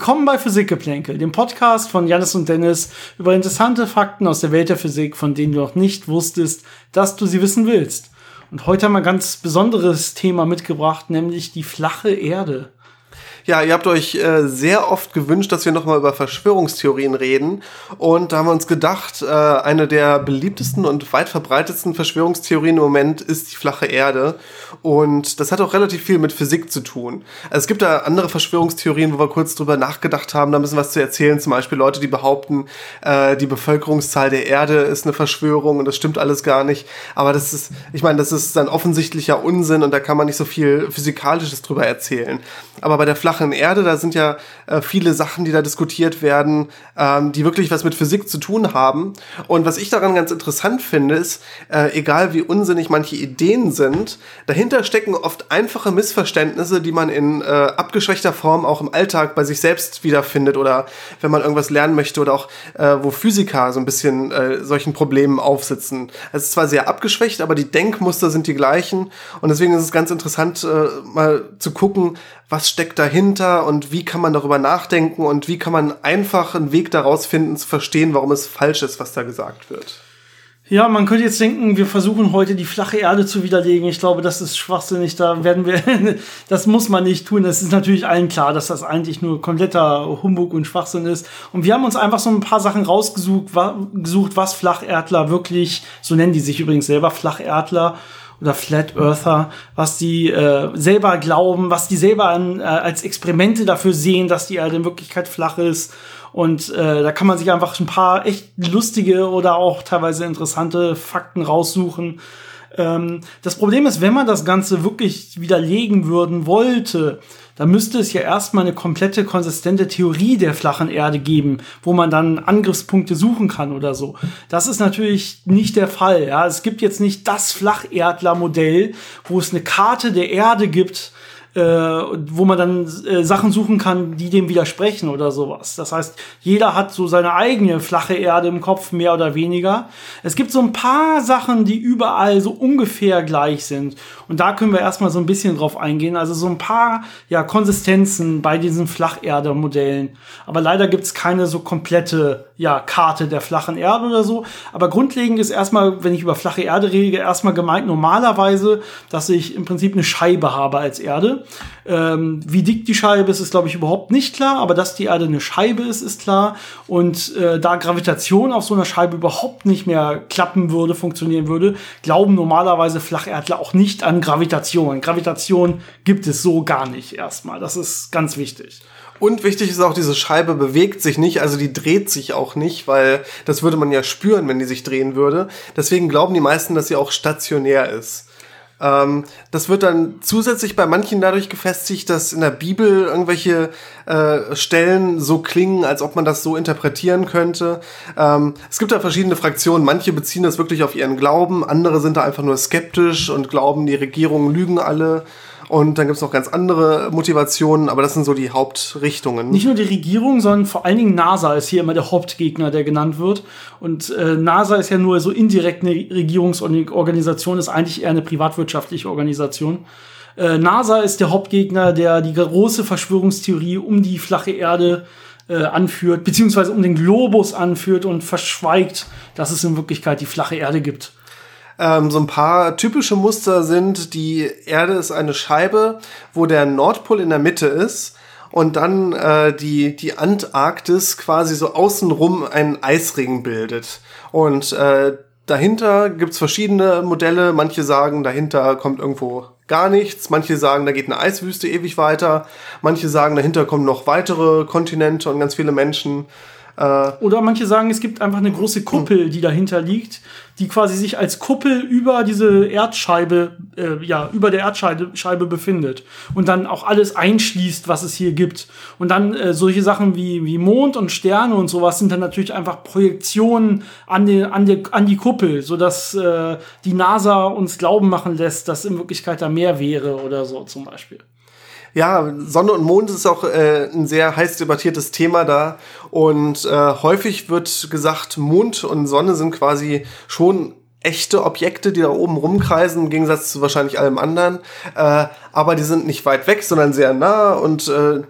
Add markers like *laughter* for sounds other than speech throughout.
Willkommen bei Physikgeplänkel, dem Podcast von Janis und Dennis über interessante Fakten aus der Welt der Physik, von denen du noch nicht wusstest, dass du sie wissen willst. Und heute haben wir ein ganz besonderes Thema mitgebracht, nämlich die flache Erde. Ja, ihr habt euch äh, sehr oft gewünscht, dass wir nochmal über Verschwörungstheorien reden. Und da haben wir uns gedacht, äh, eine der beliebtesten und weit verbreitetsten Verschwörungstheorien im Moment ist die flache Erde. Und das hat auch relativ viel mit Physik zu tun. Also es gibt da andere Verschwörungstheorien, wo wir kurz drüber nachgedacht haben, da müssen wir was zu erzählen. Zum Beispiel Leute, die behaupten, äh, die Bevölkerungszahl der Erde ist eine Verschwörung und das stimmt alles gar nicht. Aber das ist, ich meine, das ist dann offensichtlicher Unsinn und da kann man nicht so viel Physikalisches drüber erzählen. Aber bei der flachen Erde, da sind ja äh, viele Sachen, die da diskutiert werden, ähm, die wirklich was mit Physik zu tun haben. Und was ich daran ganz interessant finde, ist, äh, egal wie unsinnig manche Ideen sind, dahinter stecken oft einfache Missverständnisse, die man in äh, abgeschwächter Form auch im Alltag bei sich selbst wiederfindet oder wenn man irgendwas lernen möchte oder auch äh, wo Physiker so ein bisschen äh, solchen Problemen aufsitzen. Es ist zwar sehr abgeschwächt, aber die Denkmuster sind die gleichen und deswegen ist es ganz interessant, äh, mal zu gucken, was steckt dahinter und wie kann man darüber nachdenken und wie kann man einfach einen Weg daraus finden, zu verstehen, warum es falsch ist, was da gesagt wird. Ja, man könnte jetzt denken, wir versuchen heute die flache Erde zu widerlegen. Ich glaube, das ist schwachsinnig. Da werden wir, *laughs* das muss man nicht tun. Es ist natürlich allen klar, dass das eigentlich nur kompletter Humbug und Schwachsinn ist. Und wir haben uns einfach so ein paar Sachen rausgesucht, gesucht, was Flacherdler wirklich, so nennen die sich übrigens selber Flacherdler, oder Flat Earther, was die äh, selber glauben, was die selber an, äh, als Experimente dafür sehen, dass die Erde in Wirklichkeit flach ist. Und äh, da kann man sich einfach ein paar echt lustige oder auch teilweise interessante Fakten raussuchen. Ähm, das Problem ist, wenn man das Ganze wirklich widerlegen würden wollte, da müsste es ja erstmal eine komplette konsistente Theorie der flachen Erde geben, wo man dann Angriffspunkte suchen kann oder so. Das ist natürlich nicht der Fall. Ja, es gibt jetzt nicht das Flacherdler-Modell, wo es eine Karte der Erde gibt, äh, wo man dann äh, Sachen suchen kann, die dem widersprechen oder sowas. Das heißt, jeder hat so seine eigene flache Erde im Kopf, mehr oder weniger. Es gibt so ein paar Sachen, die überall so ungefähr gleich sind. Und da können wir erstmal so ein bisschen drauf eingehen. Also so ein paar ja, Konsistenzen bei diesen Flacherde-Modellen. Aber leider gibt es keine so komplette ja, Karte der flachen Erde oder so. Aber grundlegend ist erstmal, wenn ich über flache Erde rede, erstmal gemeint normalerweise, dass ich im Prinzip eine Scheibe habe als Erde. Ähm, wie dick die Scheibe ist, ist, glaube ich, überhaupt nicht klar, aber dass die Erde eine Scheibe ist, ist klar. Und äh, da Gravitation auf so einer Scheibe überhaupt nicht mehr klappen würde, funktionieren würde, glauben normalerweise Flacherdler auch nicht an Gravitation. Gravitation gibt es so gar nicht erstmal. Das ist ganz wichtig. Und wichtig ist auch, diese Scheibe bewegt sich nicht, also die dreht sich auch nicht, weil das würde man ja spüren, wenn die sich drehen würde. Deswegen glauben die meisten, dass sie auch stationär ist. Ähm, das wird dann zusätzlich bei manchen dadurch gefestigt, dass in der Bibel irgendwelche äh, Stellen so klingen, als ob man das so interpretieren könnte. Ähm, es gibt da verschiedene Fraktionen. Manche beziehen das wirklich auf ihren Glauben, andere sind da einfach nur skeptisch und glauben, die Regierungen lügen alle. Und dann gibt es noch ganz andere Motivationen, aber das sind so die Hauptrichtungen. Nicht nur die Regierung, sondern vor allen Dingen NASA ist hier immer der Hauptgegner, der genannt wird. Und äh, NASA ist ja nur so indirekt eine Regierungsorganisation, ist eigentlich eher eine privatwirtschaftliche Organisation. Äh, NASA ist der Hauptgegner, der die große Verschwörungstheorie um die flache Erde äh, anführt, beziehungsweise um den Globus anführt und verschweigt, dass es in Wirklichkeit die flache Erde gibt. Ähm, so ein paar typische Muster sind, die Erde ist eine Scheibe, wo der Nordpol in der Mitte ist und dann äh, die, die Antarktis quasi so außenrum einen Eisring bildet. Und äh, dahinter gibt's verschiedene Modelle. Manche sagen, dahinter kommt irgendwo gar nichts. Manche sagen, da geht eine Eiswüste ewig weiter. Manche sagen, dahinter kommen noch weitere Kontinente und ganz viele Menschen. Äh, Oder manche sagen, es gibt einfach eine große Kuppel, die dahinter liegt, die quasi sich als Kuppel über diese Erdscheibe, äh, ja, über der Erdscheibe Scheibe befindet und dann auch alles einschließt, was es hier gibt. Und dann äh, solche Sachen wie, wie Mond und Sterne und sowas sind dann natürlich einfach Projektionen an, den, an, der, an die Kuppel, sodass äh, die NASA uns glauben machen lässt, dass in Wirklichkeit da mehr wäre oder so zum Beispiel. Ja, Sonne und Mond ist auch äh, ein sehr heiß debattiertes Thema da. Und äh, häufig wird gesagt, Mond und Sonne sind quasi schon echte Objekte, die da oben rumkreisen, im Gegensatz zu wahrscheinlich allem anderen. Äh, aber die sind nicht weit weg, sondern sehr nah und äh,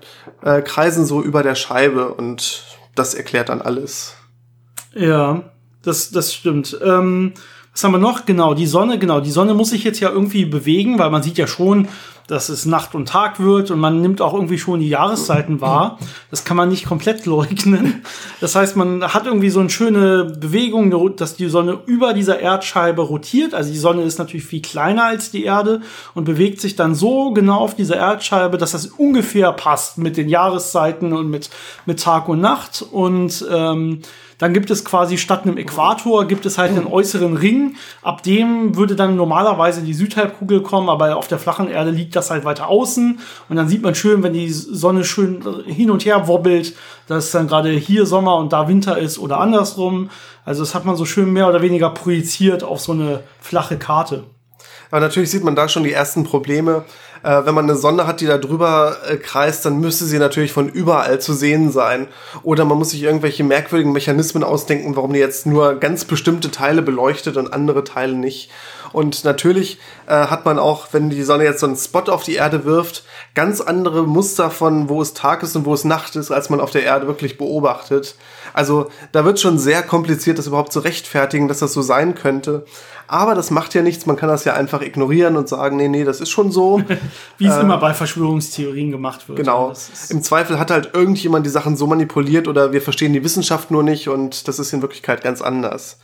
äh, kreisen so über der Scheibe und das erklärt dann alles. Ja, das, das stimmt. Ähm, was haben wir noch? Genau, die Sonne, genau. Die Sonne muss sich jetzt ja irgendwie bewegen, weil man sieht ja schon, dass es Nacht und Tag wird und man nimmt auch irgendwie schon die Jahreszeiten wahr. Das kann man nicht komplett *laughs* leugnen. Das heißt, man hat irgendwie so eine schöne Bewegung, dass die Sonne über dieser Erdscheibe rotiert. Also die Sonne ist natürlich viel kleiner als die Erde und bewegt sich dann so genau auf dieser Erdscheibe, dass das ungefähr passt mit den Jahreszeiten und mit, mit Tag und Nacht. Und ähm, dann gibt es quasi statt einem Äquator gibt es halt einen äußeren Ring. Ab dem würde dann normalerweise die Südhalbkugel kommen, aber auf der flachen Erde liegt das halt weiter außen. Und dann sieht man schön, wenn die Sonne schön hin und her wobbelt, dass dann gerade hier Sommer und da Winter ist oder andersrum. Also das hat man so schön mehr oder weniger projiziert auf so eine flache Karte. Aber natürlich sieht man da schon die ersten Probleme. Äh, wenn man eine Sonde hat, die da drüber äh, kreist, dann müsste sie natürlich von überall zu sehen sein. Oder man muss sich irgendwelche merkwürdigen Mechanismen ausdenken, warum die jetzt nur ganz bestimmte Teile beleuchtet und andere Teile nicht. Und natürlich äh, hat man auch, wenn die Sonne jetzt so einen Spot auf die Erde wirft, ganz andere Muster von, wo es Tag ist und wo es Nacht ist, als man auf der Erde wirklich beobachtet. Also da wird schon sehr kompliziert, das überhaupt zu rechtfertigen, dass das so sein könnte. Aber das macht ja nichts, man kann das ja einfach ignorieren und sagen, nee, nee, das ist schon so. *laughs* Wie es äh, immer bei Verschwörungstheorien gemacht wird. Genau. Im Zweifel hat halt irgendjemand die Sachen so manipuliert oder wir verstehen die Wissenschaft nur nicht und das ist in Wirklichkeit ganz anders.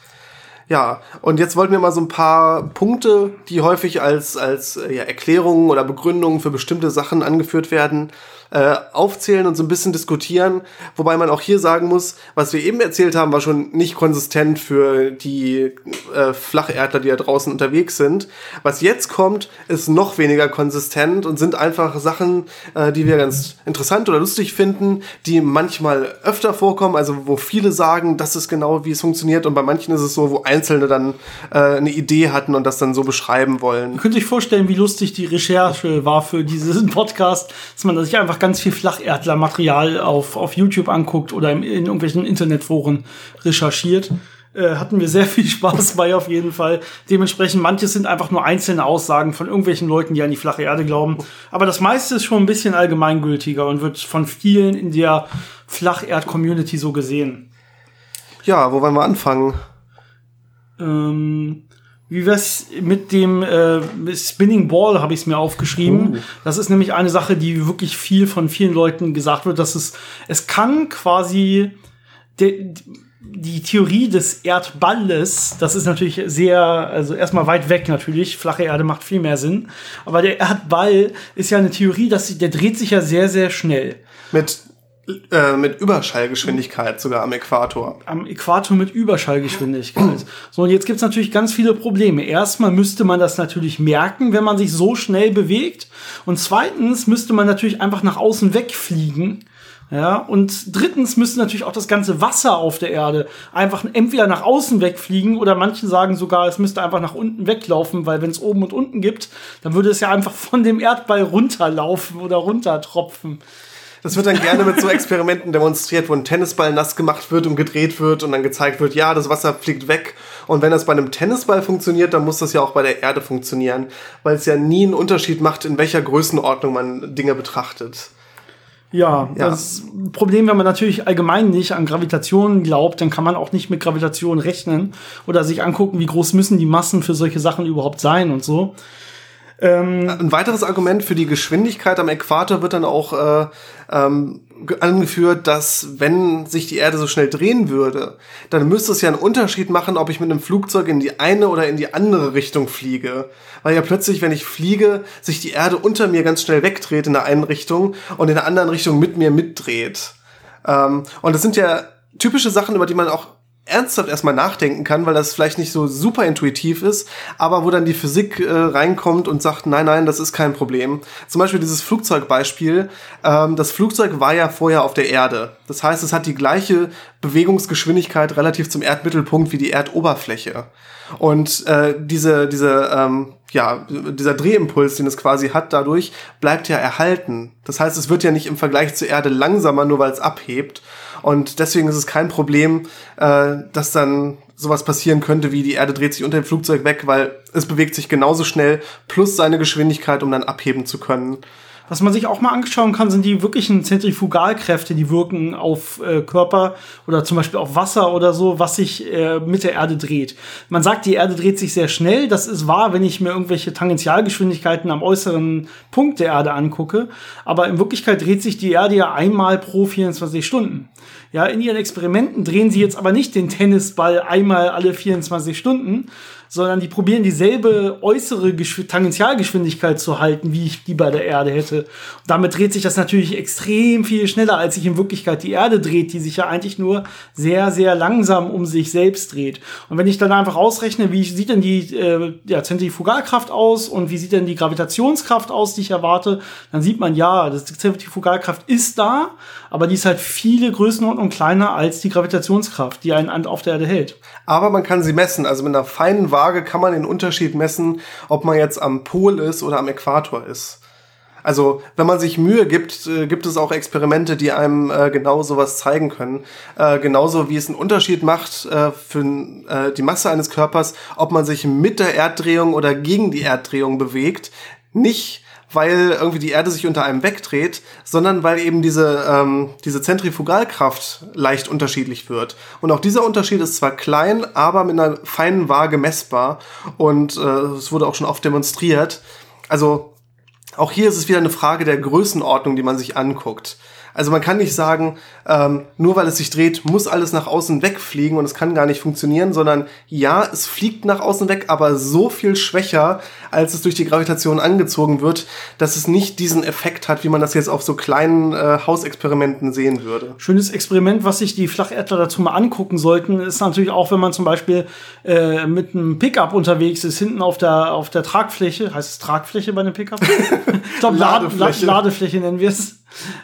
Ja, und jetzt wollten wir mal so ein paar Punkte, die häufig als, als ja, Erklärungen oder Begründungen für bestimmte Sachen angeführt werden, äh, aufzählen und so ein bisschen diskutieren. Wobei man auch hier sagen muss, was wir eben erzählt haben, war schon nicht konsistent für die äh, Flacherdler, die da draußen unterwegs sind. Was jetzt kommt, ist noch weniger konsistent und sind einfach Sachen, äh, die wir ganz interessant oder lustig finden, die manchmal öfter vorkommen, also wo viele sagen, das ist genau, wie es funktioniert und bei manchen ist es so, wo Einzelne dann äh, eine Idee hatten und das dann so beschreiben wollen. Ihr könnt euch vorstellen, wie lustig die Recherche war für diesen Podcast, dass man sich einfach ganz viel Flacherdler-Material auf, auf YouTube anguckt oder in, in irgendwelchen Internetforen recherchiert. Äh, hatten wir sehr viel *laughs* Spaß bei auf jeden Fall. Dementsprechend, manches sind einfach nur einzelne Aussagen von irgendwelchen Leuten, die an die flache Erde glauben. Aber das meiste ist schon ein bisschen allgemeingültiger und wird von vielen in der Flacherd-Community so gesehen. Ja, wo wollen wir anfangen? Ähm, wie wär's mit dem äh, Spinning Ball, habe ich es mir aufgeschrieben. Uh. Das ist nämlich eine Sache, die wirklich viel von vielen Leuten gesagt wird, dass es, es kann quasi de, die Theorie des Erdballes, das ist natürlich sehr, also erstmal weit weg natürlich, flache Erde macht viel mehr Sinn, aber der Erdball ist ja eine Theorie, dass der dreht sich ja sehr, sehr schnell. Mit äh, mit Überschallgeschwindigkeit sogar am Äquator. Am Äquator mit Überschallgeschwindigkeit. so, und jetzt gibt's natürlich ganz viele Probleme. Erstmal müsste man das natürlich merken, wenn man sich so schnell bewegt. Und zweitens müsste man natürlich einfach nach außen wegfliegen. Ja, und drittens müsste natürlich auch das ganze Wasser auf der Erde einfach entweder nach außen wegfliegen oder manche sagen sogar, es müsste einfach nach unten weglaufen, weil wenn es oben und unten gibt, dann würde es ja einfach von dem Erdball runterlaufen oder runtertropfen. Das wird dann gerne mit so Experimenten demonstriert, wo ein Tennisball nass gemacht wird und gedreht wird und dann gezeigt wird, ja, das Wasser fliegt weg. Und wenn das bei einem Tennisball funktioniert, dann muss das ja auch bei der Erde funktionieren, weil es ja nie einen Unterschied macht, in welcher Größenordnung man Dinge betrachtet. Ja, ja, das Problem, wenn man natürlich allgemein nicht an Gravitation glaubt, dann kann man auch nicht mit Gravitation rechnen oder sich angucken, wie groß müssen die Massen für solche Sachen überhaupt sein und so. Ähm, Ein weiteres Argument für die Geschwindigkeit am Äquator wird dann auch äh, ähm, angeführt, dass wenn sich die Erde so schnell drehen würde, dann müsste es ja einen Unterschied machen, ob ich mit einem Flugzeug in die eine oder in die andere Richtung fliege. Weil ja plötzlich, wenn ich fliege, sich die Erde unter mir ganz schnell wegdreht in der einen Richtung und in der anderen Richtung mit mir mitdreht. Ähm, und das sind ja typische Sachen, über die man auch ernsthaft erstmal nachdenken kann, weil das vielleicht nicht so super intuitiv ist, aber wo dann die Physik äh, reinkommt und sagt, nein, nein, das ist kein Problem. Zum Beispiel dieses Flugzeugbeispiel. Ähm, das Flugzeug war ja vorher auf der Erde. Das heißt, es hat die gleiche Bewegungsgeschwindigkeit relativ zum Erdmittelpunkt wie die Erdoberfläche. Und äh, diese, diese, ähm, ja, dieser Drehimpuls, den es quasi hat, dadurch bleibt ja erhalten. Das heißt, es wird ja nicht im Vergleich zur Erde langsamer, nur weil es abhebt. Und deswegen ist es kein Problem, äh, dass dann sowas passieren könnte, wie die Erde dreht sich unter dem Flugzeug weg, weil es bewegt sich genauso schnell plus seine Geschwindigkeit, um dann abheben zu können. Was man sich auch mal anschauen kann, sind die wirklichen Zentrifugalkräfte, die wirken auf äh, Körper oder zum Beispiel auf Wasser oder so, was sich äh, mit der Erde dreht. Man sagt, die Erde dreht sich sehr schnell. Das ist wahr, wenn ich mir irgendwelche Tangentialgeschwindigkeiten am äußeren Punkt der Erde angucke. Aber in Wirklichkeit dreht sich die Erde ja einmal pro 24 Stunden. Ja, in ihren Experimenten drehen sie jetzt aber nicht den Tennisball einmal alle 24 Stunden, sondern die probieren dieselbe äußere Geschw Tangentialgeschwindigkeit zu halten, wie ich die bei der Erde hätte. Und damit dreht sich das natürlich extrem viel schneller, als sich in Wirklichkeit die Erde dreht, die sich ja eigentlich nur sehr, sehr langsam um sich selbst dreht. Und wenn ich dann einfach ausrechne, wie sieht denn die äh, ja, Zentrifugalkraft aus und wie sieht denn die Gravitationskraft aus, die ich erwarte, dann sieht man, ja, die Zentrifugalkraft ist da, aber die ist halt viele Größenordnungen kleiner als die Gravitationskraft, die einen auf der Erde hält. Aber man kann sie messen, also mit einer feinen Waage kann man den Unterschied messen, ob man jetzt am Pol ist oder am Äquator ist. Also, wenn man sich Mühe gibt, äh, gibt es auch Experimente, die einem äh, genau sowas zeigen können. Äh, genauso wie es einen Unterschied macht äh, für äh, die Masse eines Körpers, ob man sich mit der Erddrehung oder gegen die Erddrehung bewegt. Nicht weil irgendwie die Erde sich unter einem wegdreht, sondern weil eben diese, ähm, diese Zentrifugalkraft leicht unterschiedlich wird. Und auch dieser Unterschied ist zwar klein, aber mit einer feinen Waage messbar. Und äh, es wurde auch schon oft demonstriert. Also auch hier ist es wieder eine Frage der Größenordnung, die man sich anguckt. Also man kann nicht sagen, ähm, nur weil es sich dreht, muss alles nach außen wegfliegen und es kann gar nicht funktionieren, sondern ja, es fliegt nach außen weg, aber so viel schwächer, als es durch die Gravitation angezogen wird, dass es nicht diesen Effekt hat, wie man das jetzt auf so kleinen äh, Hausexperimenten sehen würde. Schönes Experiment, was sich die Flacherdler dazu mal angucken sollten, ist natürlich auch, wenn man zum Beispiel äh, mit einem Pickup unterwegs ist, hinten auf der, auf der Tragfläche, heißt es Tragfläche bei einem Pickup? *laughs* ich glaube, Ladefläche. Ladefläche nennen wir es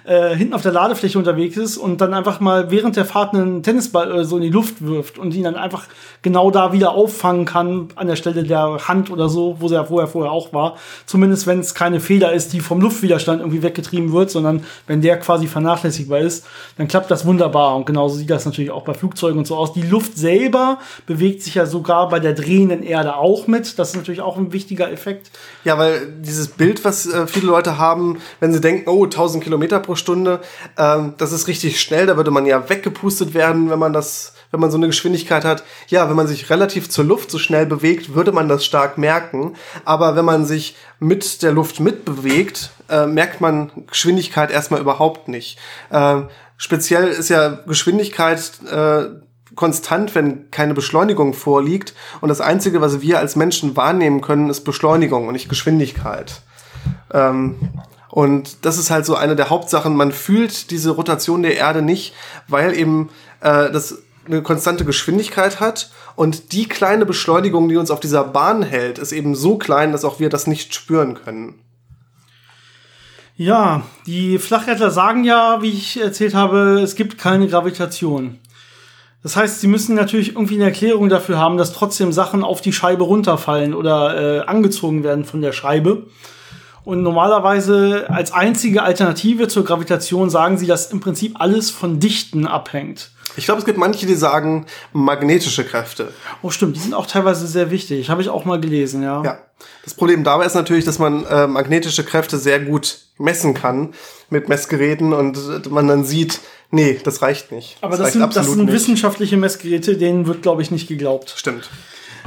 äh, hinten auf der Ladefläche unterwegs ist und dann einfach mal während der Fahrt einen Tennisball äh, so in die Luft wirft und ihn dann einfach genau da wieder auffangen kann, an der Stelle der Hand oder so, wo er vorher vorher auch war. Zumindest wenn es keine Feder ist, die vom Luftwiderstand irgendwie weggetrieben wird, sondern wenn der quasi vernachlässigbar ist, dann klappt das wunderbar. Und genauso sieht das natürlich auch bei Flugzeugen und so aus. Die Luft selber bewegt sich ja sogar bei der drehenden Erde auch mit. Das ist natürlich auch ein wichtiger Effekt. Ja, weil dieses Bild, was äh, viele Leute haben, wenn sie denken, oh, 1000 Kilometer pro Stunde, ähm, das ist richtig schnell, da würde man ja weggepustet werden, wenn man das, wenn man so eine Geschwindigkeit hat. Ja, wenn man sich relativ zur Luft so schnell bewegt, würde man das stark merken. Aber wenn man sich mit der Luft mitbewegt, äh, merkt man Geschwindigkeit erstmal überhaupt nicht. Äh, speziell ist ja Geschwindigkeit äh, konstant, wenn keine Beschleunigung vorliegt. Und das Einzige, was wir als Menschen wahrnehmen können, ist Beschleunigung und nicht Geschwindigkeit. Ähm, und das ist halt so eine der Hauptsachen. Man fühlt diese Rotation der Erde nicht, weil eben äh, das eine konstante Geschwindigkeit hat und die kleine Beschleunigung, die uns auf dieser Bahn hält, ist eben so klein, dass auch wir das nicht spüren können. Ja, die Flacherdler sagen ja, wie ich erzählt habe, es gibt keine Gravitation. Das heißt, sie müssen natürlich irgendwie eine Erklärung dafür haben, dass trotzdem Sachen auf die Scheibe runterfallen oder äh, angezogen werden von der Scheibe. Und normalerweise als einzige Alternative zur Gravitation sagen sie, dass im Prinzip alles von Dichten abhängt. Ich glaube, es gibt manche, die sagen magnetische Kräfte. Oh, stimmt, die sind auch teilweise sehr wichtig. Habe ich auch mal gelesen, ja. Ja. Das Problem dabei ist natürlich, dass man äh, magnetische Kräfte sehr gut messen kann mit Messgeräten und man dann sieht, nee, das reicht nicht. Aber das, das sind, das sind wissenschaftliche Messgeräte, denen wird, glaube ich, nicht geglaubt. Stimmt.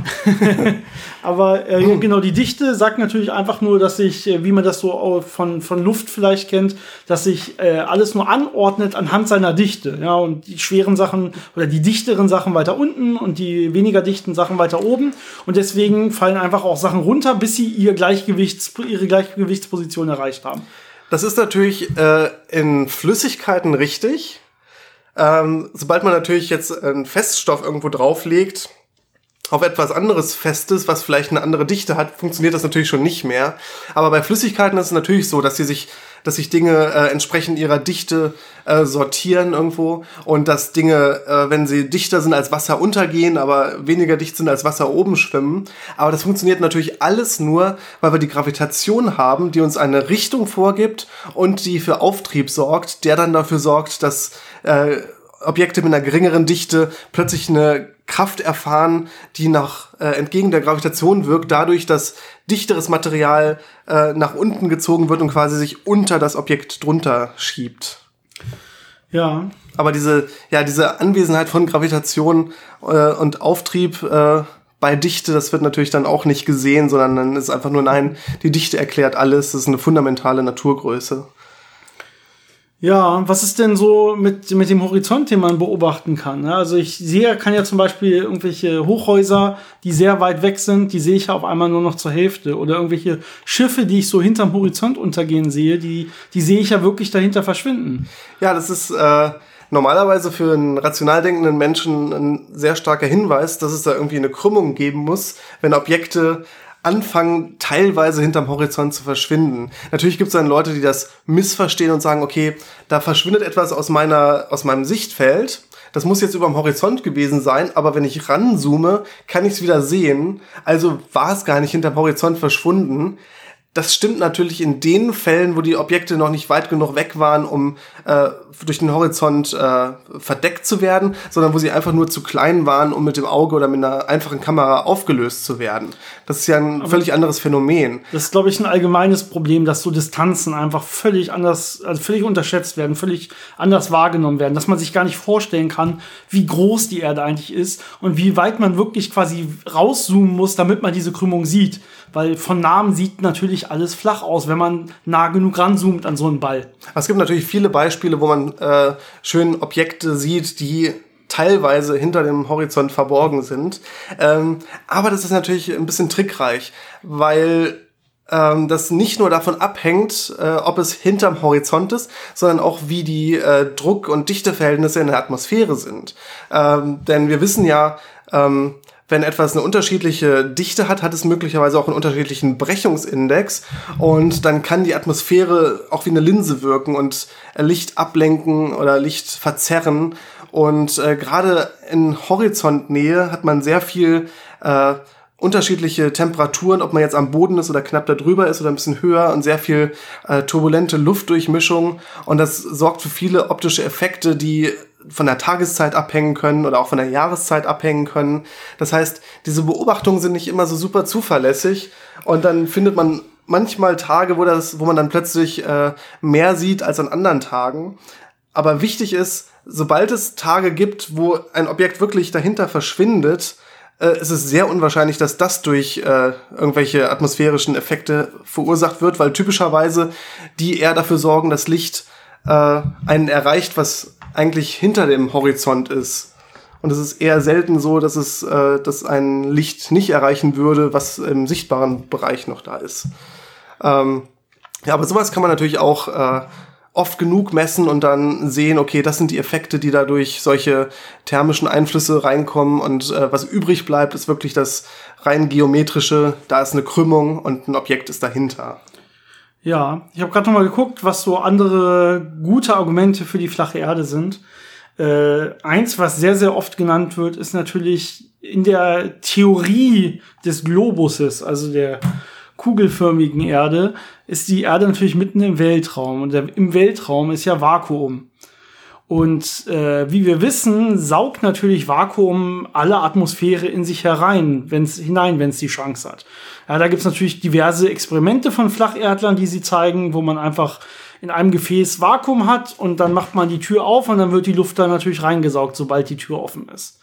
*laughs* Aber äh, hm. genau, die Dichte sagt natürlich einfach nur, dass sich, äh, wie man das so von, von Luft vielleicht kennt, dass sich äh, alles nur anordnet anhand seiner Dichte. Ja, und die schweren Sachen oder die dichteren Sachen weiter unten und die weniger dichten Sachen weiter oben. Und deswegen fallen einfach auch Sachen runter, bis sie ihr Gleichgewichts, ihre Gleichgewichtsposition erreicht haben. Das ist natürlich äh, in Flüssigkeiten richtig. Ähm, sobald man natürlich jetzt einen Feststoff irgendwo drauflegt, auf etwas anderes Festes, was vielleicht eine andere Dichte hat, funktioniert das natürlich schon nicht mehr. Aber bei Flüssigkeiten ist es natürlich so, dass sie sich, dass sich Dinge äh, entsprechend ihrer Dichte äh, sortieren irgendwo und dass Dinge, äh, wenn sie dichter sind als Wasser untergehen, aber weniger dicht sind als Wasser oben schwimmen. Aber das funktioniert natürlich alles nur, weil wir die Gravitation haben, die uns eine Richtung vorgibt und die für Auftrieb sorgt, der dann dafür sorgt, dass äh, Objekte mit einer geringeren Dichte plötzlich eine Kraft erfahren, die nach äh, entgegen der Gravitation wirkt, dadurch, dass dichteres Material äh, nach unten gezogen wird und quasi sich unter das Objekt drunter schiebt. Ja. Aber diese, ja, diese Anwesenheit von Gravitation äh, und Auftrieb äh, bei Dichte, das wird natürlich dann auch nicht gesehen, sondern dann ist einfach nur, nein, die Dichte erklärt alles, das ist eine fundamentale Naturgröße. Ja, was ist denn so mit, mit dem Horizont, den man beobachten kann? Also ich sehe, kann ja zum Beispiel irgendwelche Hochhäuser, die sehr weit weg sind, die sehe ich ja auf einmal nur noch zur Hälfte. Oder irgendwelche Schiffe, die ich so hinterm Horizont untergehen sehe, die, die sehe ich ja wirklich dahinter verschwinden. Ja, das ist äh, normalerweise für einen rational denkenden Menschen ein sehr starker Hinweis, dass es da irgendwie eine Krümmung geben muss, wenn Objekte anfangen, teilweise hinterm Horizont zu verschwinden. Natürlich gibt es dann Leute, die das missverstehen und sagen, okay, da verschwindet etwas aus meiner, aus meinem Sichtfeld. Das muss jetzt über dem Horizont gewesen sein, aber wenn ich ranzoome, kann ich es wieder sehen. Also war es gar nicht hinterm Horizont verschwunden das stimmt natürlich in den Fällen, wo die Objekte noch nicht weit genug weg waren, um äh, durch den Horizont äh, verdeckt zu werden, sondern wo sie einfach nur zu klein waren, um mit dem Auge oder mit einer einfachen Kamera aufgelöst zu werden. Das ist ja ein Aber völlig anderes Phänomen. Das ist, glaube ich, ein allgemeines Problem, dass so Distanzen einfach völlig anders, also völlig unterschätzt werden, völlig anders wahrgenommen werden, dass man sich gar nicht vorstellen kann, wie groß die Erde eigentlich ist und wie weit man wirklich quasi rauszoomen muss, damit man diese Krümmung sieht. Weil von Namen sieht natürlich alles flach aus, wenn man nah genug ranzoomt an so einen Ball. Es gibt natürlich viele Beispiele, wo man äh, schön Objekte sieht, die teilweise hinter dem Horizont verborgen sind. Ähm, aber das ist natürlich ein bisschen trickreich, weil ähm, das nicht nur davon abhängt, äh, ob es hinterm Horizont ist, sondern auch wie die äh, Druck- und Dichteverhältnisse in der Atmosphäre sind. Ähm, denn wir wissen ja, ähm, wenn etwas eine unterschiedliche Dichte hat, hat es möglicherweise auch einen unterschiedlichen Brechungsindex und dann kann die Atmosphäre auch wie eine Linse wirken und Licht ablenken oder Licht verzerren. Und äh, gerade in Horizontnähe hat man sehr viel äh, unterschiedliche Temperaturen, ob man jetzt am Boden ist oder knapp darüber ist oder ein bisschen höher und sehr viel äh, turbulente Luftdurchmischung. Und das sorgt für viele optische Effekte, die von der Tageszeit abhängen können oder auch von der Jahreszeit abhängen können. Das heißt, diese Beobachtungen sind nicht immer so super zuverlässig und dann findet man manchmal Tage, wo das, wo man dann plötzlich äh, mehr sieht als an anderen Tagen. Aber wichtig ist, sobald es Tage gibt, wo ein Objekt wirklich dahinter verschwindet, äh, ist es sehr unwahrscheinlich, dass das durch äh, irgendwelche atmosphärischen Effekte verursacht wird, weil typischerweise die eher dafür sorgen, dass Licht äh, einen erreicht, was eigentlich hinter dem Horizont ist. Und es ist eher selten so, dass es, äh, dass ein Licht nicht erreichen würde, was im sichtbaren Bereich noch da ist. Ähm, ja, aber sowas kann man natürlich auch äh, oft genug messen und dann sehen, okay, das sind die Effekte, die dadurch solche thermischen Einflüsse reinkommen und äh, was übrig bleibt, ist wirklich das rein geometrische, da ist eine Krümmung und ein Objekt ist dahinter. Ja, ich habe gerade noch mal geguckt, was so andere gute Argumente für die flache Erde sind. Äh, eins, was sehr, sehr oft genannt wird, ist natürlich in der Theorie des Globuses, also der kugelförmigen Erde, ist die Erde natürlich mitten im Weltraum. Und im Weltraum ist ja Vakuum. Und äh, wie wir wissen, saugt natürlich Vakuum alle Atmosphäre in sich herein, wenn's, hinein, wenn es die Chance hat. Ja, da gibt's natürlich diverse Experimente von Flacherdlern, die sie zeigen, wo man einfach in einem Gefäß Vakuum hat und dann macht man die Tür auf und dann wird die Luft da natürlich reingesaugt, sobald die Tür offen ist.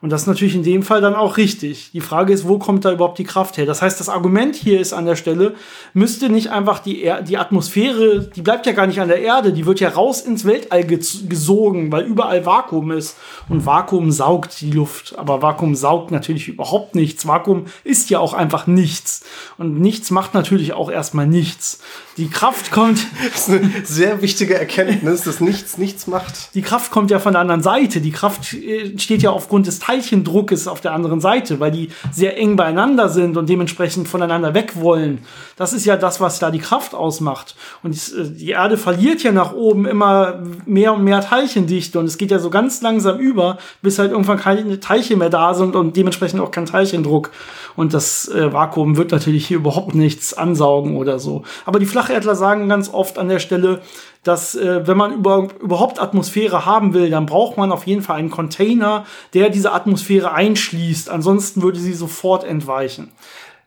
Und das ist natürlich in dem Fall dann auch richtig. Die Frage ist, wo kommt da überhaupt die Kraft her? Das heißt, das Argument hier ist an der Stelle, müsste nicht einfach die, er die Atmosphäre, die bleibt ja gar nicht an der Erde, die wird ja raus ins Weltall gesogen, weil überall Vakuum ist. Und Vakuum saugt die Luft. Aber Vakuum saugt natürlich überhaupt nichts. Vakuum ist ja auch einfach nichts. Und nichts macht natürlich auch erstmal nichts. Die Kraft kommt. *laughs* Das ist eine sehr wichtige Erkenntnis, dass nichts nichts macht. Die Kraft kommt ja von der anderen Seite. Die Kraft äh, steht ja aufgrund des Teilchendruckes auf der anderen Seite, weil die sehr eng beieinander sind und dementsprechend voneinander weg wollen. Das ist ja das, was da die Kraft ausmacht. Und äh, die Erde verliert ja nach oben immer mehr und mehr Teilchendichte und es geht ja so ganz langsam über, bis halt irgendwann keine Teilchen mehr da sind und dementsprechend auch kein Teilchendruck. Und das äh, Vakuum wird natürlich hier überhaupt nichts ansaugen oder so. Aber die Flacherdler sagen ganz oft an der Stelle, dass äh, wenn man über, überhaupt Atmosphäre haben will, dann braucht man auf jeden Fall einen Container, der diese Atmosphäre einschließt. Ansonsten würde sie sofort entweichen.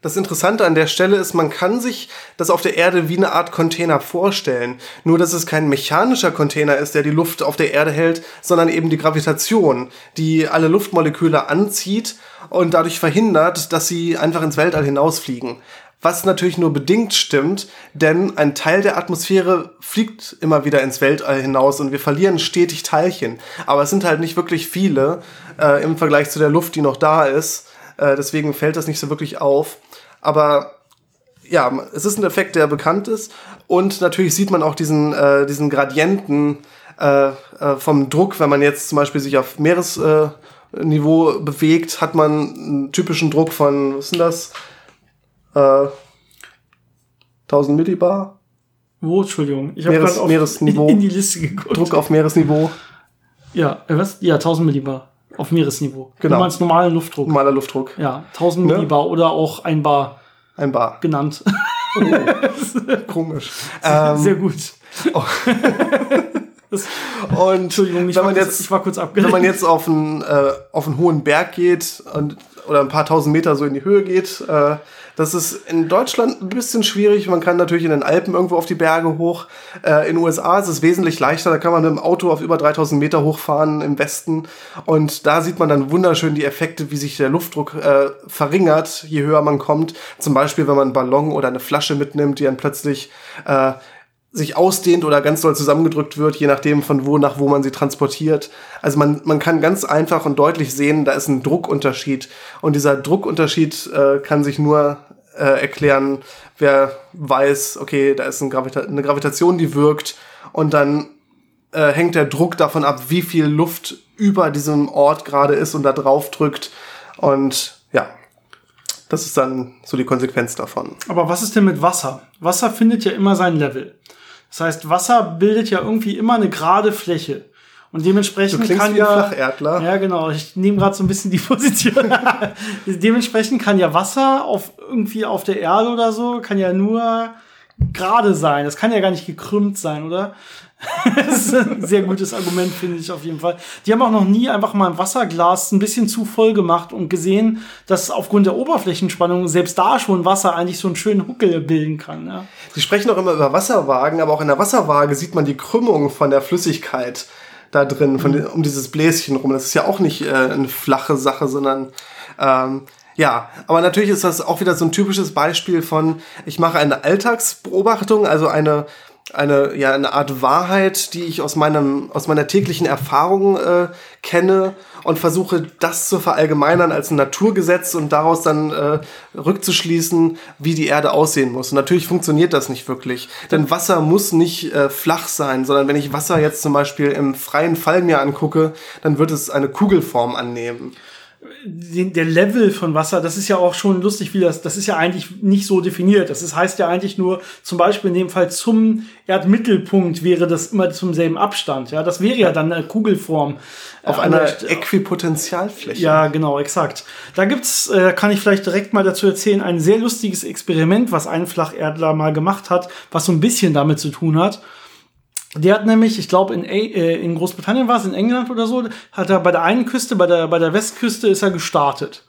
Das Interessante an der Stelle ist, man kann sich das auf der Erde wie eine Art Container vorstellen. Nur, dass es kein mechanischer Container ist, der die Luft auf der Erde hält, sondern eben die Gravitation, die alle Luftmoleküle anzieht und dadurch verhindert, dass sie einfach ins Weltall hinausfliegen. Was natürlich nur bedingt stimmt, denn ein Teil der Atmosphäre fliegt immer wieder ins Weltall hinaus und wir verlieren stetig Teilchen. Aber es sind halt nicht wirklich viele äh, im Vergleich zu der Luft, die noch da ist. Äh, deswegen fällt das nicht so wirklich auf. Aber ja, es ist ein Effekt, der bekannt ist. Und natürlich sieht man auch diesen, äh, diesen Gradienten äh, äh, vom Druck, wenn man jetzt zum Beispiel sich auf Meeresniveau bewegt, hat man einen typischen Druck von, was ist denn das? Äh, 1000 Millibar. Wo, Entschuldigung? Ich habe Meeres, auf, Meeresniveau. In, *laughs* in, die Liste geguckt. Druck auf Meeresniveau. Ja, äh, was? Ja, 1000 Millibar. Auf Meeresniveau. Genau. Du meinst normalen Luftdruck. Normaler Luftdruck. Ja, 1000 ne? Millibar oder auch ein Bar. Ein Bar. Genannt. Oh, *laughs* komisch. Sehr, sehr gut. Oh. *laughs* und Entschuldigung, ich, wenn man jetzt, ich war kurz abgelenkt. Wenn man jetzt auf einen, äh, auf einen hohen Berg geht und, oder ein paar tausend Meter so in die Höhe geht, äh, das ist in Deutschland ein bisschen schwierig. Man kann natürlich in den Alpen irgendwo auf die Berge hoch. Äh, in den USA ist es wesentlich leichter. Da kann man mit dem Auto auf über 3000 Meter hochfahren im Westen. Und da sieht man dann wunderschön die Effekte, wie sich der Luftdruck äh, verringert, je höher man kommt. Zum Beispiel, wenn man einen Ballon oder eine Flasche mitnimmt, die dann plötzlich sich ausdehnt oder ganz doll zusammengedrückt wird, je nachdem von wo nach wo man sie transportiert. Also man, man kann ganz einfach und deutlich sehen, da ist ein Druckunterschied. Und dieser Druckunterschied äh, kann sich nur äh, erklären, wer weiß, okay, da ist ein Gravita eine Gravitation, die wirkt. Und dann äh, hängt der Druck davon ab, wie viel Luft über diesem Ort gerade ist und da drauf drückt. Und ja, das ist dann so die Konsequenz davon. Aber was ist denn mit Wasser? Wasser findet ja immer sein Level. Das heißt, Wasser bildet ja irgendwie immer eine gerade Fläche. Und dementsprechend kann ja. Flacherdler. Ja, genau. Ich nehme gerade so ein bisschen die *laughs* Position. *laughs* dementsprechend kann ja Wasser auf irgendwie auf der Erde oder so, kann ja nur gerade sein. Das kann ja gar nicht gekrümmt sein, oder? *laughs* das ist ein sehr gutes Argument, finde ich auf jeden Fall. Die haben auch noch nie einfach mal ein Wasserglas ein bisschen zu voll gemacht und gesehen, dass aufgrund der Oberflächenspannung selbst da schon Wasser eigentlich so einen schönen Huckel bilden kann. Ja. Sie sprechen auch immer über Wasserwagen, aber auch in der Wasserwaage sieht man die Krümmung von der Flüssigkeit da drin, von, um dieses Bläschen rum. Das ist ja auch nicht äh, eine flache Sache, sondern ähm, ja, aber natürlich ist das auch wieder so ein typisches Beispiel von, ich mache eine Alltagsbeobachtung, also eine eine, ja, eine Art Wahrheit, die ich aus, meinem, aus meiner täglichen Erfahrung äh, kenne und versuche, das zu verallgemeinern als ein Naturgesetz und daraus dann äh, rückzuschließen, wie die Erde aussehen muss. Und natürlich funktioniert das nicht wirklich, denn Wasser muss nicht äh, flach sein, sondern wenn ich Wasser jetzt zum Beispiel im freien Fall mir angucke, dann wird es eine Kugelform annehmen der Level von Wasser, das ist ja auch schon lustig, wie das, das ist ja eigentlich nicht so definiert. Das ist, heißt ja eigentlich nur, zum Beispiel in dem Fall zum Erdmittelpunkt wäre das immer zum selben Abstand. Ja, das wäre ja dann eine Kugelform. Auf äh, einer Äquipotentialfläche. Ja, genau, exakt. Da gibt's, äh, kann ich vielleicht direkt mal dazu erzählen, ein sehr lustiges Experiment, was ein Flacherdler mal gemacht hat, was so ein bisschen damit zu tun hat. Der hat nämlich, ich glaube, in, äh, in Großbritannien war es, in England oder so, hat er bei der einen Küste, bei der, bei der Westküste ist er gestartet.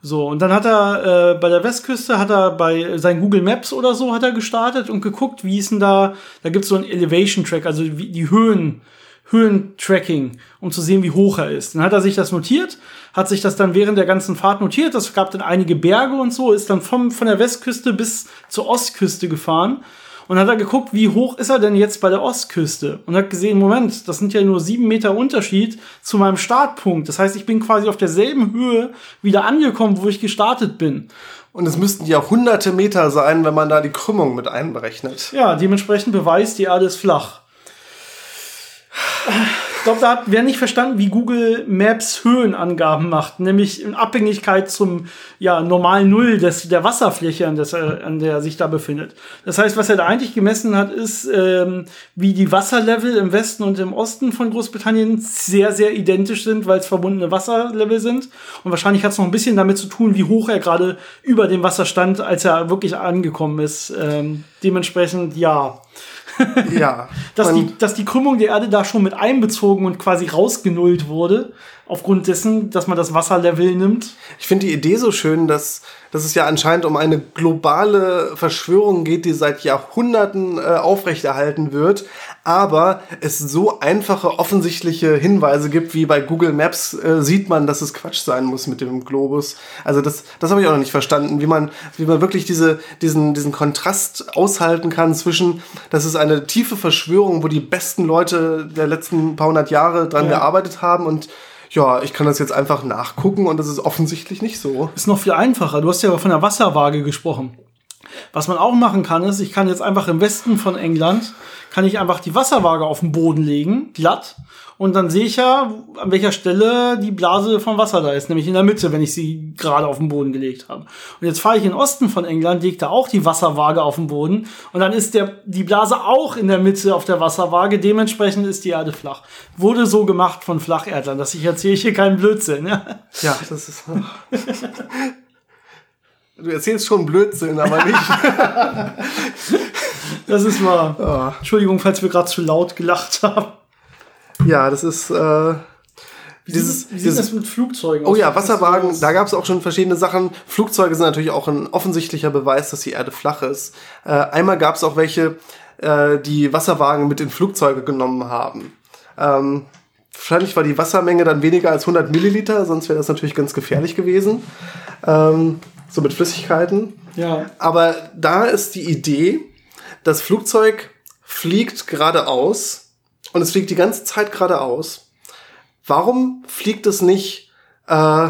So, und dann hat er äh, bei der Westküste, hat er bei seinen Google Maps oder so, hat er gestartet und geguckt, wie ist denn da, da gibt's so ein Elevation Track, also wie, die Höhen, Höhentracking, um zu sehen, wie hoch er ist. Dann hat er sich das notiert, hat sich das dann während der ganzen Fahrt notiert. Das gab dann einige Berge und so, ist dann vom, von der Westküste bis zur Ostküste gefahren und hat er geguckt, wie hoch ist er denn jetzt bei der Ostküste und hat gesehen, Moment, das sind ja nur sieben Meter Unterschied zu meinem Startpunkt. Das heißt, ich bin quasi auf derselben Höhe wieder angekommen, wo ich gestartet bin. Und es müssten ja hunderte Meter sein, wenn man da die Krümmung mit einberechnet. Ja, dementsprechend beweist, die Erde ist flach glaube, da hat wer nicht verstanden, wie Google Maps Höhenangaben macht, nämlich in Abhängigkeit zum ja, normalen Null des, der Wasserfläche, an, des, äh, an der er sich da befindet. Das heißt, was er da eigentlich gemessen hat, ist, ähm, wie die Wasserlevel im Westen und im Osten von Großbritannien sehr, sehr identisch sind, weil es verbundene Wasserlevel sind. Und wahrscheinlich hat es noch ein bisschen damit zu tun, wie hoch er gerade über dem Wasser stand, als er wirklich angekommen ist. Ähm, dementsprechend, ja. Ja. *laughs* dass, die, dass die Krümmung der Erde da schon mit einbezogen und quasi rausgenullt wurde, aufgrund dessen, dass man das Wasserlevel nimmt. Ich finde die Idee so schön, dass, dass es ja anscheinend um eine globale Verschwörung geht, die seit Jahrhunderten äh, aufrechterhalten wird, aber es so einfache, offensichtliche Hinweise gibt, wie bei Google Maps äh, sieht man, dass es Quatsch sein muss mit dem Globus. Also das, das habe ich auch noch nicht verstanden, wie man, wie man wirklich diese, diesen, diesen Kontrast aushalten kann zwischen, das ist eine tiefe Verschwörung, wo die besten Leute der letzten paar hundert Jahre dran Ja. gearbeitet haben und ja, ich kann das jetzt einfach nachgucken und das ist offensichtlich nicht so. Ist noch viel einfacher. Du hast ja von der Wasserwaage gesprochen. Was man auch machen kann, ist, ich kann jetzt einfach im Westen von England, kann ich einfach die Wasserwaage auf den Boden legen, glatt, und dann sehe ich ja, an welcher Stelle die Blase vom Wasser da ist, nämlich in der Mitte, wenn ich sie gerade auf den Boden gelegt habe. Und jetzt fahre ich in den Osten von England, lege da auch die Wasserwaage auf den Boden und dann ist der, die Blase auch in der Mitte auf der Wasserwaage, dementsprechend ist die Erde flach. Wurde so gemacht von Flacherdlern, dass ich erzähle hier keinen Blödsinn. Ja? Ja, das ist. *laughs* Du erzählst schon Blödsinn, aber nicht. *laughs* Das ist wahr. Entschuldigung, falls wir gerade zu laut gelacht haben. ja, das ist. Äh, dieses, Wie sieht das mit Flugzeugen Oh aus? ja, Was ist Wasserwagen, da gab es auch schon verschiedene Sachen. Flugzeuge sind natürlich auch ein offensichtlicher Beweis, dass die Erde flach ist. Äh, einmal gab es auch welche, äh, die Wasserwagen mit in Flugzeuge genommen haben. Ähm, wahrscheinlich war die Wassermenge dann weniger als 100 Milliliter, sonst wäre das natürlich ganz gefährlich gewesen. Ähm, so mit Flüssigkeiten. Ja. Aber da ist die Idee, das Flugzeug fliegt geradeaus und es fliegt die ganze Zeit geradeaus. Warum fliegt es nicht äh,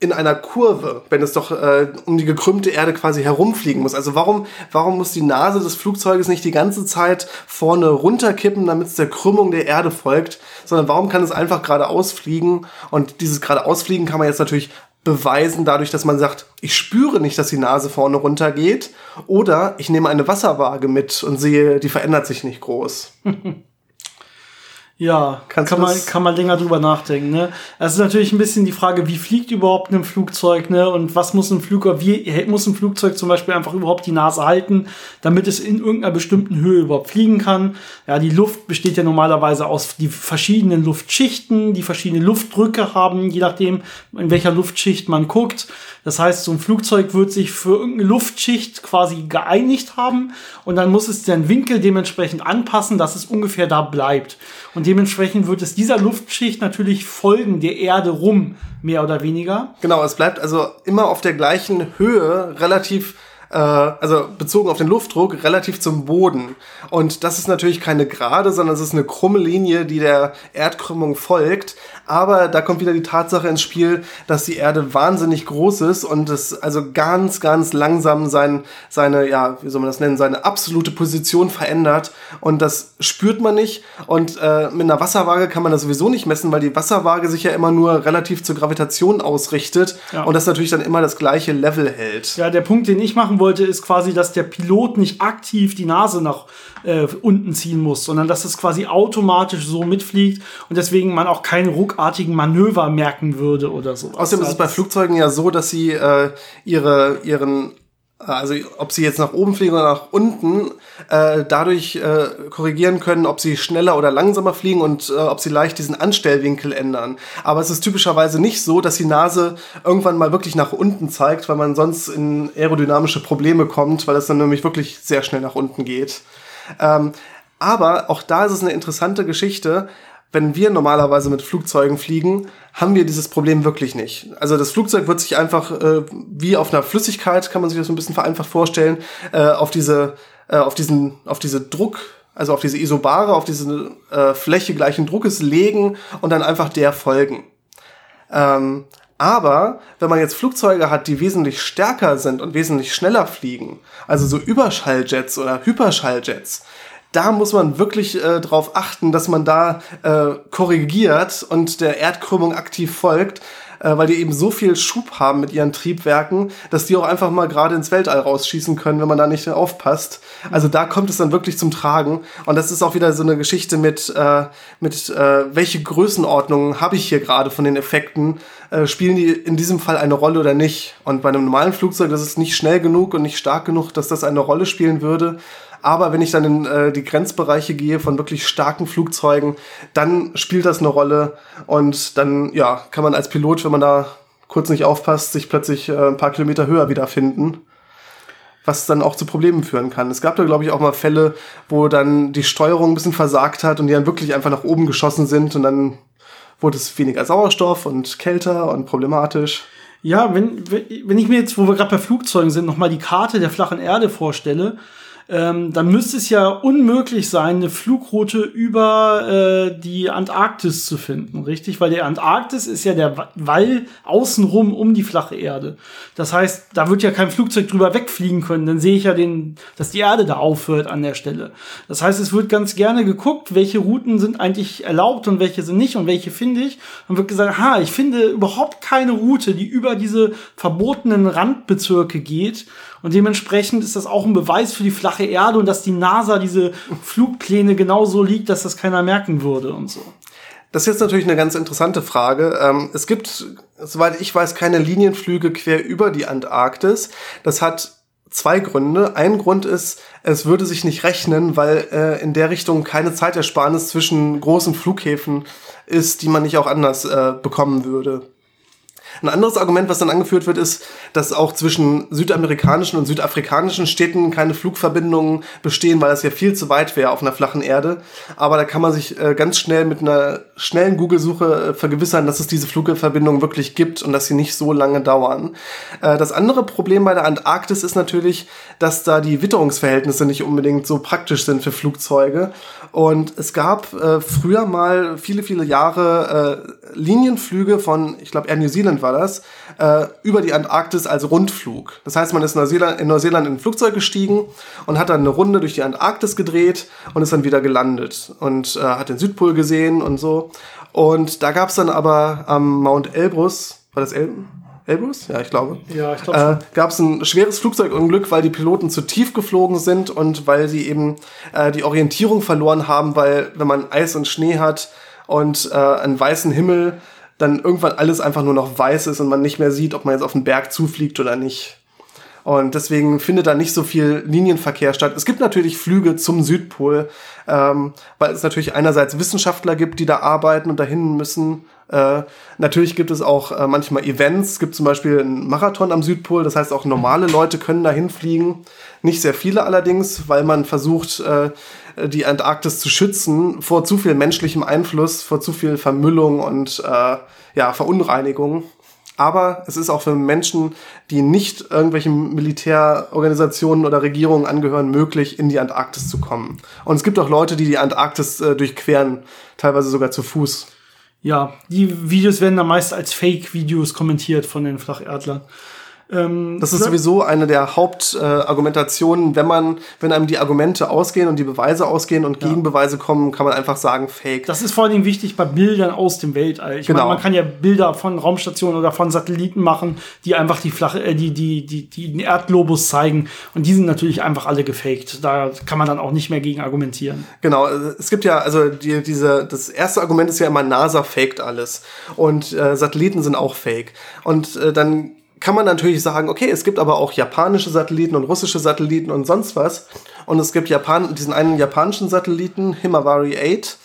in einer Kurve, wenn es doch äh, um die gekrümmte Erde quasi herumfliegen muss? Also warum, warum muss die Nase des Flugzeuges nicht die ganze Zeit vorne runterkippen, damit es der Krümmung der Erde folgt, sondern warum kann es einfach geradeaus fliegen? Und dieses geradeausfliegen kann man jetzt natürlich beweisen dadurch, dass man sagt, ich spüre nicht, dass die Nase vorne runtergeht oder ich nehme eine Wasserwaage mit und sehe, die verändert sich nicht groß. *laughs* Ja, Kannst kann man, kann man länger drüber nachdenken. Ne? Es ist natürlich ein bisschen die Frage, wie fliegt überhaupt ein Flugzeug, ne? Und was muss ein Flugzeug, wie muss ein Flugzeug zum Beispiel einfach überhaupt die Nase halten, damit es in irgendeiner bestimmten Höhe überhaupt fliegen kann. Ja, die Luft besteht ja normalerweise aus die verschiedenen Luftschichten, die verschiedene Luftdrücke haben, je nachdem, in welcher Luftschicht man guckt. Das heißt, so ein Flugzeug wird sich für irgendeine Luftschicht quasi geeinigt haben und dann muss es den Winkel dementsprechend anpassen, dass es ungefähr da bleibt. Und dementsprechend wird es dieser Luftschicht natürlich folgen, der Erde rum, mehr oder weniger. Genau, es bleibt also immer auf der gleichen Höhe relativ, äh, also bezogen auf den Luftdruck, relativ zum Boden. Und das ist natürlich keine gerade, sondern es ist eine krumme Linie, die der Erdkrümmung folgt. Aber da kommt wieder die Tatsache ins Spiel, dass die Erde wahnsinnig groß ist und es also ganz, ganz langsam sein, seine, ja, wie soll man das nennen, seine absolute Position verändert. Und das spürt man nicht. Und äh, mit einer Wasserwaage kann man das sowieso nicht messen, weil die Wasserwaage sich ja immer nur relativ zur Gravitation ausrichtet Ja. und das natürlich dann immer das gleiche Level hält. Ja, der Punkt, den ich machen wollte, ist quasi, dass der Pilot nicht aktiv die Nase nach äh, unten ziehen muss, sondern dass es quasi automatisch so mitfliegt und deswegen man auch keine ruckartigen Manöver merken würde oder so. Außerdem ist es bei Flugzeugen ja so, dass sie äh, ihre, ihren, äh, also ob sie jetzt nach oben fliegen oder nach unten, äh, dadurch äh, korrigieren können, ob sie schneller oder langsamer fliegen und äh, ob sie leicht diesen Anstellwinkel ändern. Aber es ist typischerweise nicht so, dass die Nase irgendwann mal wirklich nach unten zeigt, weil man sonst in aerodynamische Probleme kommt, weil es dann nämlich wirklich sehr schnell nach unten geht. Ähm, aber auch da ist es eine interessante Geschichte. Wenn wir normalerweise mit Flugzeugen fliegen, haben wir dieses Problem wirklich nicht. Also das Flugzeug wird sich einfach äh, wie auf einer Flüssigkeit, kann man sich das ein bisschen vereinfacht vorstellen, äh, auf diese, äh, auf diesen, auf diese Druck, also auf diese Isobare, auf diese äh, Fläche gleichen Druckes legen und dann einfach der folgen. Ähm, aber wenn man jetzt Flugzeuge hat, die wesentlich stärker sind und wesentlich schneller fliegen, also so Überschalljets oder Hyperschalljets, da muss man wirklich äh, darauf achten, dass man da äh, korrigiert und der Erdkrümmung aktiv folgt, äh, weil die eben so viel Schub haben mit ihren Triebwerken, dass die auch einfach mal gerade ins Weltall rausschießen können, wenn man da nicht aufpasst. Also da kommt es dann wirklich zum Tragen. Und das ist auch wieder so eine Geschichte mit, äh, mit äh, welche Größenordnungen habe ich hier gerade von den Effekten? Äh, spielen die in diesem Fall eine Rolle oder nicht? Und bei einem normalen Flugzeug, das ist nicht schnell genug und nicht stark genug, dass das eine Rolle spielen würde. Aber wenn ich dann in äh, die Grenzbereiche gehe von wirklich starken Flugzeugen, dann spielt das eine Rolle und dann ja kann man als Pilot, wenn man da kurz nicht aufpasst, sich plötzlich äh, ein paar Kilometer höher wiederfinden was dann auch zu Problemen führen kann. Es gab da, glaube ich, auch mal Fälle, wo dann die Steuerung ein bisschen versagt hat und die dann wirklich einfach nach oben geschossen sind und dann wurde es weniger Sauerstoff und kälter und problematisch. Ja, wenn, wenn ich mir jetzt, wo wir gerade bei Flugzeugen sind, nochmal die Karte der flachen Erde vorstelle, ähm, dann müsste es ja unmöglich sein, eine Flugroute über äh, die Antarktis zu finden, richtig? Weil der Antarktis ist ja der Wall außenrum um die flache Erde. Das heißt, da wird ja kein Flugzeug drüber wegfliegen können. Dann sehe ich ja den, dass die Erde da aufhört an der Stelle. Das heißt, es wird ganz gerne geguckt, welche Routen sind eigentlich erlaubt und welche sind nicht und welche finde ich. Und wird gesagt, ha, ich finde überhaupt keine Route, die über diese verbotenen Randbezirke geht. Und dementsprechend ist das auch ein Beweis für die flache Erde und dass die NASA diese Flugpläne genauso liegt, dass das keiner merken würde und so. Das ist jetzt natürlich eine ganz interessante Frage. Ähm, es gibt, soweit ich weiß, keine Linienflüge quer über die Antarktis. Das hat zwei Gründe. Ein Grund ist, es würde sich nicht rechnen, weil äh, in der Richtung keine Zeitersparnis zwischen großen Flughäfen ist, die man nicht auch anders äh, bekommen würde. Ein anderes Argument, was dann angeführt wird, ist, dass auch zwischen südamerikanischen und südafrikanischen Städten keine Flugverbindungen bestehen, weil das ja viel zu weit wäre auf einer flachen Erde. Aber da kann man sich äh, ganz schnell mit einer schnellen Google-Suche äh, vergewissern, dass es diese Flugverbindungen wirklich gibt und dass sie nicht so lange dauern. Äh, das andere Problem bei der Antarktis ist natürlich, dass da die Witterungsverhältnisse nicht unbedingt so praktisch sind für Flugzeuge. Und es gab äh, früher mal viele, viele Jahre äh, Linienflüge von, ich glaube, Air New Zealand war das, äh, über die Antarktis als Rundflug. Das heißt, man ist in Neuseeland, in Neuseeland in ein Flugzeug gestiegen und hat dann eine Runde durch die Antarktis gedreht und ist dann wieder gelandet und äh, hat den Südpol gesehen und so. Und da gab es dann aber am Mount Elbrus, war das Elben? Elbrus? Ja, ich glaube. Ja, ich glaube. Äh, Gab es ein schweres Flugzeugunglück, weil die Piloten zu tief geflogen sind und weil sie eben äh, die Orientierung verloren haben, weil wenn man Eis und Schnee hat und äh, einen weißen Himmel, dann irgendwann alles einfach nur noch weiß ist und man nicht mehr sieht, ob man jetzt auf den Berg zufliegt oder nicht. Und deswegen findet da nicht so viel Linienverkehr statt. Es gibt natürlich Flüge zum Südpol, ähm, weil es natürlich einerseits Wissenschaftler gibt, die da arbeiten und dahin müssen. Äh, natürlich gibt es auch äh, manchmal Events. Es gibt zum Beispiel einen Marathon am Südpol. Das heißt, auch normale Leute können dahin fliegen. Nicht sehr viele allerdings, weil man versucht, äh, die Antarktis zu schützen vor zu viel menschlichem Einfluss, vor zu viel Vermüllung und äh, ja, Verunreinigung. Aber es ist auch für Menschen, die nicht irgendwelchen Militärorganisationen oder Regierungen angehören, möglich, in die Antarktis zu kommen. Und es gibt auch Leute, die die Antarktis äh, durchqueren, teilweise sogar zu Fuß. Ja, die Videos werden dann meist als Fake-Videos kommentiert von den Flacherdlern. Ähm, das ist sowieso eine der Hauptargumentationen, wenn man, wenn einem die Argumente ausgehen und die Beweise ausgehen und ja. Gegenbeweise kommen, kann man einfach sagen, fake. Das ist vor allen Dingen wichtig bei Bildern aus dem Weltall. Ich genau. meine, man kann ja Bilder von Raumstationen oder von Satelliten machen, die einfach die flache, äh, die, die, die, die den Erdglobus zeigen. Und die sind natürlich einfach alle gefaked. Da kann man dann auch nicht mehr gegen argumentieren. Genau, es gibt ja, also die, diese, das erste Argument ist ja immer, NASA faked alles. Und äh, Satelliten sind auch fake. Und äh, dann kann man natürlich sagen, okay, es gibt aber auch japanische Satelliten und russische Satelliten und sonst was. Und es gibt Japan diesen einen japanischen Satelliten, Himawari 8,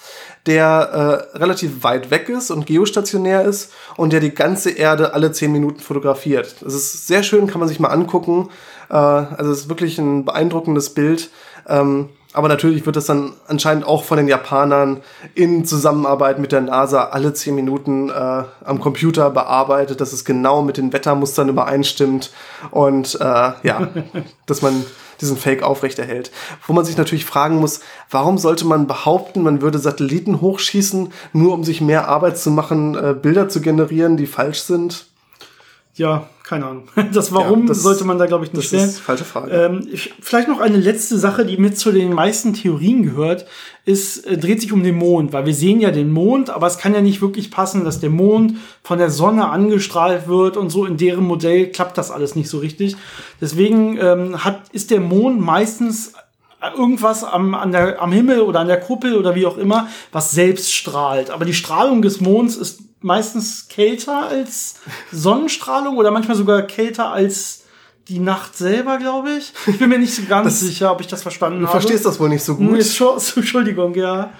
der äh, relativ weit weg ist und geostationär ist und der die ganze Erde alle zehn Minuten fotografiert. Das ist sehr schön, kann man sich mal angucken. Äh, also es ist wirklich ein beeindruckendes Bild. Ähm, aber natürlich wird das dann anscheinend auch von den Japanern in Zusammenarbeit mit der NASA alle zehn Minuten äh, am Computer bearbeitet, dass es genau mit den Wettermustern übereinstimmt und äh, ja, *laughs* dass man diesen Fake aufrechterhält. Wo man sich natürlich fragen muss, warum sollte man behaupten, man würde Satelliten hochschießen, nur um sich mehr Arbeit zu machen, äh, Bilder zu generieren, die falsch sind? Ja, keine Ahnung. *laughs* Das Warum ja, das, sollte man da, glaube ich, nicht das stellen. Ist falsche Frage. Ähm, vielleicht noch eine letzte Sache, die mit zu den meisten Theorien gehört, ist, äh, dreht sich um den Mond, weil wir sehen ja den Mond, aber es kann ja nicht wirklich passen, dass der Mond von der Sonne angestrahlt wird und so in deren Modell klappt das alles nicht so richtig. Deswegen ähm, hat, ist der Mond meistens irgendwas am, an der, am Himmel oder an der Kuppel oder wie auch immer, was selbst strahlt. Aber die Strahlung des Monds ist meistens kälter als Sonnenstrahlung oder manchmal sogar kälter als die Nacht selber, glaube ich. Ich bin mir nicht so ganz Das- sicher, ob ich das verstanden Du habe. verstehst das wohl nicht so gut. *laughs* Entschuldigung, ja.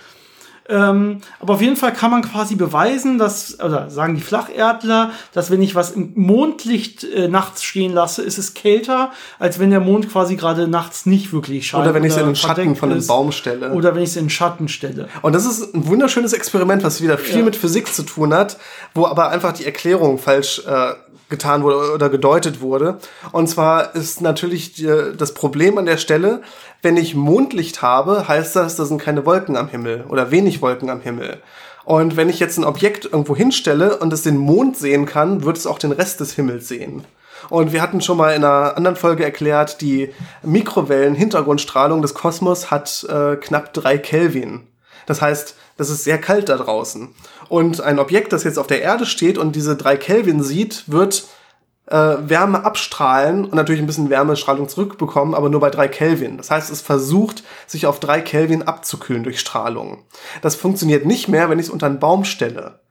Ähm, aber auf jeden Fall kann man quasi beweisen, dass, oder sagen die Flacherdler, dass wenn ich was im Mondlicht äh, nachts stehen lasse, ist es kälter, als wenn der Mond quasi gerade nachts nicht wirklich scheint. Oder wenn ich es in den Schatten von einem. Baum stelle. Oder wenn ich es in den Schatten stelle. Und das ist ein wunderschönes Experiment, was wieder viel Ja. mit Physik zu tun hat, wo aber einfach die Erklärung falsch äh, getan wurde oder gedeutet wurde. Und zwar ist natürlich die, das Problem an der Stelle, wenn ich Mondlicht habe, heißt das, da sind keine Wolken am Himmel oder wenig Wolken am Himmel. Und wenn ich jetzt ein Objekt irgendwo hinstelle und es den Mond sehen kann, wird es auch den Rest des Himmels sehen. Und wir hatten schon mal in einer anderen Folge erklärt, die Mikrowellen-Hintergrundstrahlung des Kosmos hat äh, knapp drei Kelvin. Das heißt, das ist sehr kalt da draußen. Und ein Objekt, das jetzt auf der Erde steht und diese drei Kelvin sieht, wird äh, Wärme abstrahlen und natürlich ein bisschen Wärmestrahlung zurückbekommen, aber nur bei drei Kelvin. Das heißt, es versucht, sich auf drei Kelvin abzukühlen durch Strahlung. Das funktioniert nicht mehr, wenn ich es unter einen Baum stelle.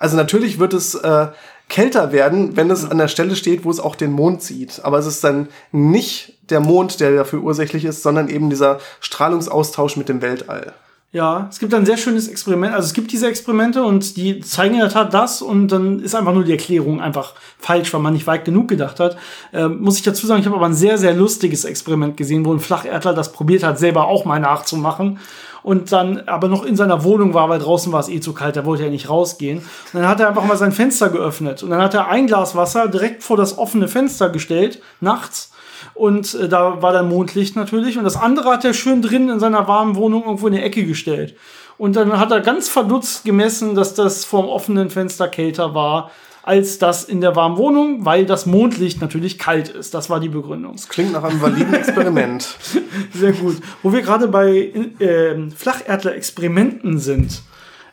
Also natürlich wird es äh, kälter werden, wenn es an der Stelle steht, wo es auch den Mond sieht. Aber es ist dann nicht der Mond, der dafür ursächlich ist, sondern eben dieser Strahlungsaustausch mit dem Weltall. Ja, es gibt ein sehr schönes Experiment. Also es gibt diese Experimente und die zeigen in der Tat das und dann ist einfach nur die Erklärung einfach falsch, weil man nicht weit genug gedacht hat. Ähm, muss ich dazu sagen, ich habe aber ein sehr, sehr lustiges Experiment gesehen, wo ein Flacherdler das probiert hat, selber auch mal nachzumachen. Und dann aber noch in seiner Wohnung war, weil draußen war es eh zu kalt, da wollte er nicht rausgehen. Und dann hat er einfach mal sein Fenster geöffnet. Und dann hat er ein Glas Wasser direkt vor das offene Fenster gestellt, nachts. Und äh, da war dann Mondlicht natürlich. Und das andere hat er schön drin in seiner warmen Wohnung irgendwo in die Ecke gestellt. Und dann hat er ganz verdutzt gemessen, dass das vorm offenen Fenster kälter war als das in der warmen Wohnung, weil das Mondlicht natürlich kalt ist. Das war die Begründung. Klingt nach einem validen Experiment. *laughs* Sehr gut. Wo wir gerade bei ähm, Flacherdler-Experimenten sind.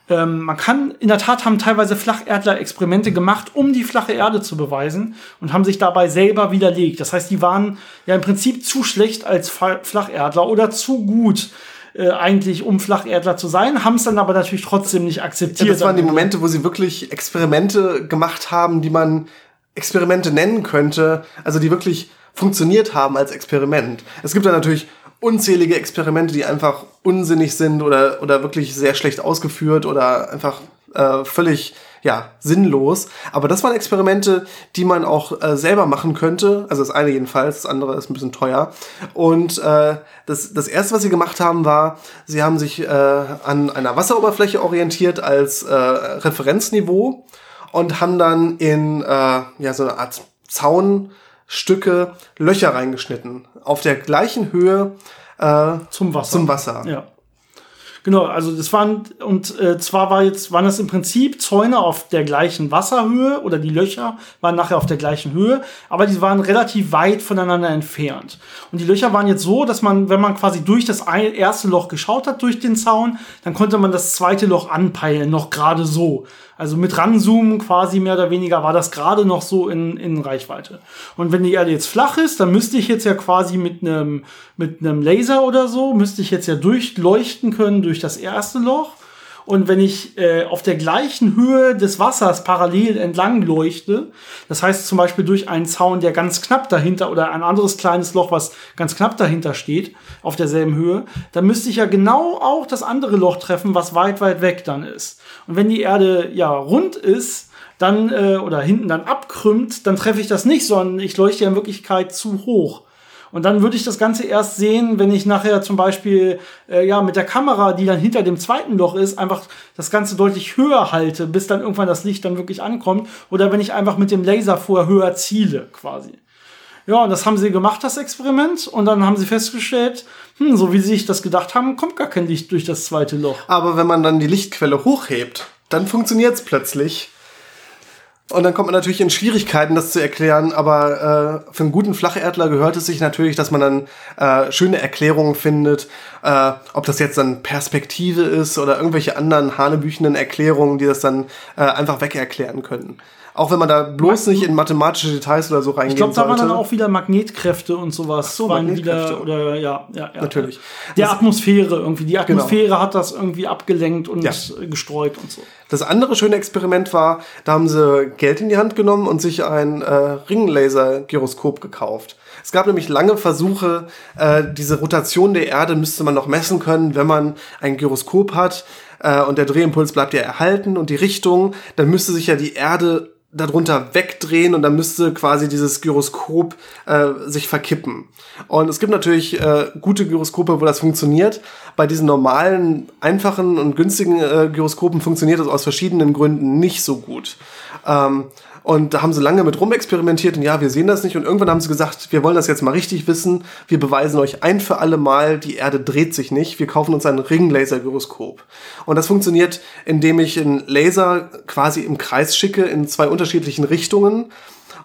Ähm, man kann, in der Tat haben teilweise Flacherdler Experimente gemacht, um die flache Erde zu beweisen und haben sich dabei selber widerlegt. Das heißt, die waren ja im Prinzip zu schlecht als Flacherdler oder zu gut äh, eigentlich, um Flacherdler zu sein, haben es dann aber natürlich trotzdem nicht akzeptiert. Ja, das waren die Momente, wo sie wirklich Experimente gemacht haben, die man Experimente nennen könnte, also die wirklich funktioniert haben als Experiment. Es gibt da natürlich unzählige Experimente, die einfach unsinnig sind oder, oder wirklich sehr schlecht ausgeführt oder einfach äh, völlig ja, sinnlos. Aber das waren Experimente, die man auch äh, selber machen könnte. Also das eine jedenfalls, das andere ist ein bisschen teuer. Und äh, das, das erste, was sie gemacht haben, war, sie haben sich äh, an einer Wasseroberfläche orientiert als äh, Referenzniveau und haben dann in äh, ja, so eine Art Zaunstücke Löcher reingeschnitten. Auf der gleichen Höhe äh, zum Wasser. zum Wasser. Ja. Genau, also das waren, und äh, zwar war jetzt, waren das im Prinzip Zäune auf der gleichen Wasserhöhe oder die Löcher waren nachher auf der gleichen Höhe, aber die waren relativ weit voneinander entfernt. Und die Löcher waren jetzt so, dass man, wenn man quasi durch das erste Loch geschaut hat, durch den Zaun, dann konnte man das zweite Loch anpeilen, noch gerade so. Also mit ranzoomen quasi mehr oder weniger war das gerade noch so in, in Reichweite. Und wenn die Erde jetzt flach ist, dann müsste ich jetzt ja quasi mit einem mit einem Laser oder so, müsste ich jetzt ja durchleuchten können durch das erste Loch. Und wenn ich äh, auf der gleichen Höhe des Wassers parallel entlang leuchte, das heißt zum Beispiel durch einen Zaun, der ganz knapp dahinter oder ein anderes kleines Loch, was ganz knapp dahinter steht, auf derselben Höhe, dann müsste ich ja genau auch das andere Loch treffen, was weit, weit weg dann ist. Und wenn die Erde ja rund ist, dann äh, oder hinten dann abkrümmt, dann treffe ich das nicht, sondern ich leuchte ja in Wirklichkeit zu hoch. Und dann würde ich das Ganze erst sehen, wenn ich nachher zum Beispiel äh, ja mit der Kamera, die dann hinter dem zweiten Loch ist, einfach das Ganze deutlich höher halte, bis dann irgendwann das Licht dann wirklich ankommt. Oder wenn ich einfach mit dem Laser vorher höher ziele, quasi. Ja, und das haben sie gemacht, das Experiment. Und dann haben sie festgestellt, hm, so wie sie sich das gedacht haben, kommt gar kein Licht durch das zweite Loch. Aber wenn man dann die Lichtquelle hochhebt, dann funktioniert es plötzlich. Und dann kommt man natürlich in Schwierigkeiten, das zu erklären, aber äh, für einen guten Flacherdler gehört es sich natürlich, dass man dann äh, schöne Erklärungen findet, äh, ob das jetzt dann Perspektive ist oder irgendwelche anderen hanebüchenden Erklärungen, die das dann äh, einfach weg erklären können. Auch wenn man da bloß nicht in mathematische Details oder so reingehen Ich glaube, da waren dann auch wieder Magnetkräfte und sowas. Ach so, Magnetkräfte. Wieder, oder ja, ja, ja. Natürlich. Der Das- Atmosphäre irgendwie. Die Atmosphäre hat das irgendwie abgelenkt und Ja. gestreut und so. Das andere schöne Experiment war, da haben sie Geld in die Hand genommen und sich ein äh, Ringlaser-Gyroskop gekauft. Es gab nämlich lange Versuche, äh, diese Rotation der Erde müsste man noch messen können, wenn man ein Gyroskop hat äh, und der Drehimpuls bleibt ja erhalten und die Richtung, dann müsste sich ja die Erde darunter wegdrehen und dann müsste quasi dieses Gyroskop äh, sich verkippen. Und es gibt natürlich äh, gute Gyroskope, wo das funktioniert. Bei diesen normalen, einfachen und günstigen äh, Gyroskopen funktioniert das aus verschiedenen Gründen nicht so gut. Ähm, und da haben sie lange mit rumexperimentiert und ja, wir sehen das nicht. Und irgendwann haben sie gesagt, wir wollen das jetzt mal richtig wissen. Wir beweisen euch ein für alle Mal, die Erde dreht sich nicht. Wir kaufen uns ein Ringlaser-Gyroskop. Und das funktioniert, indem ich einen Laser quasi im Kreis schicke in zwei unterschiedlichen Richtungen.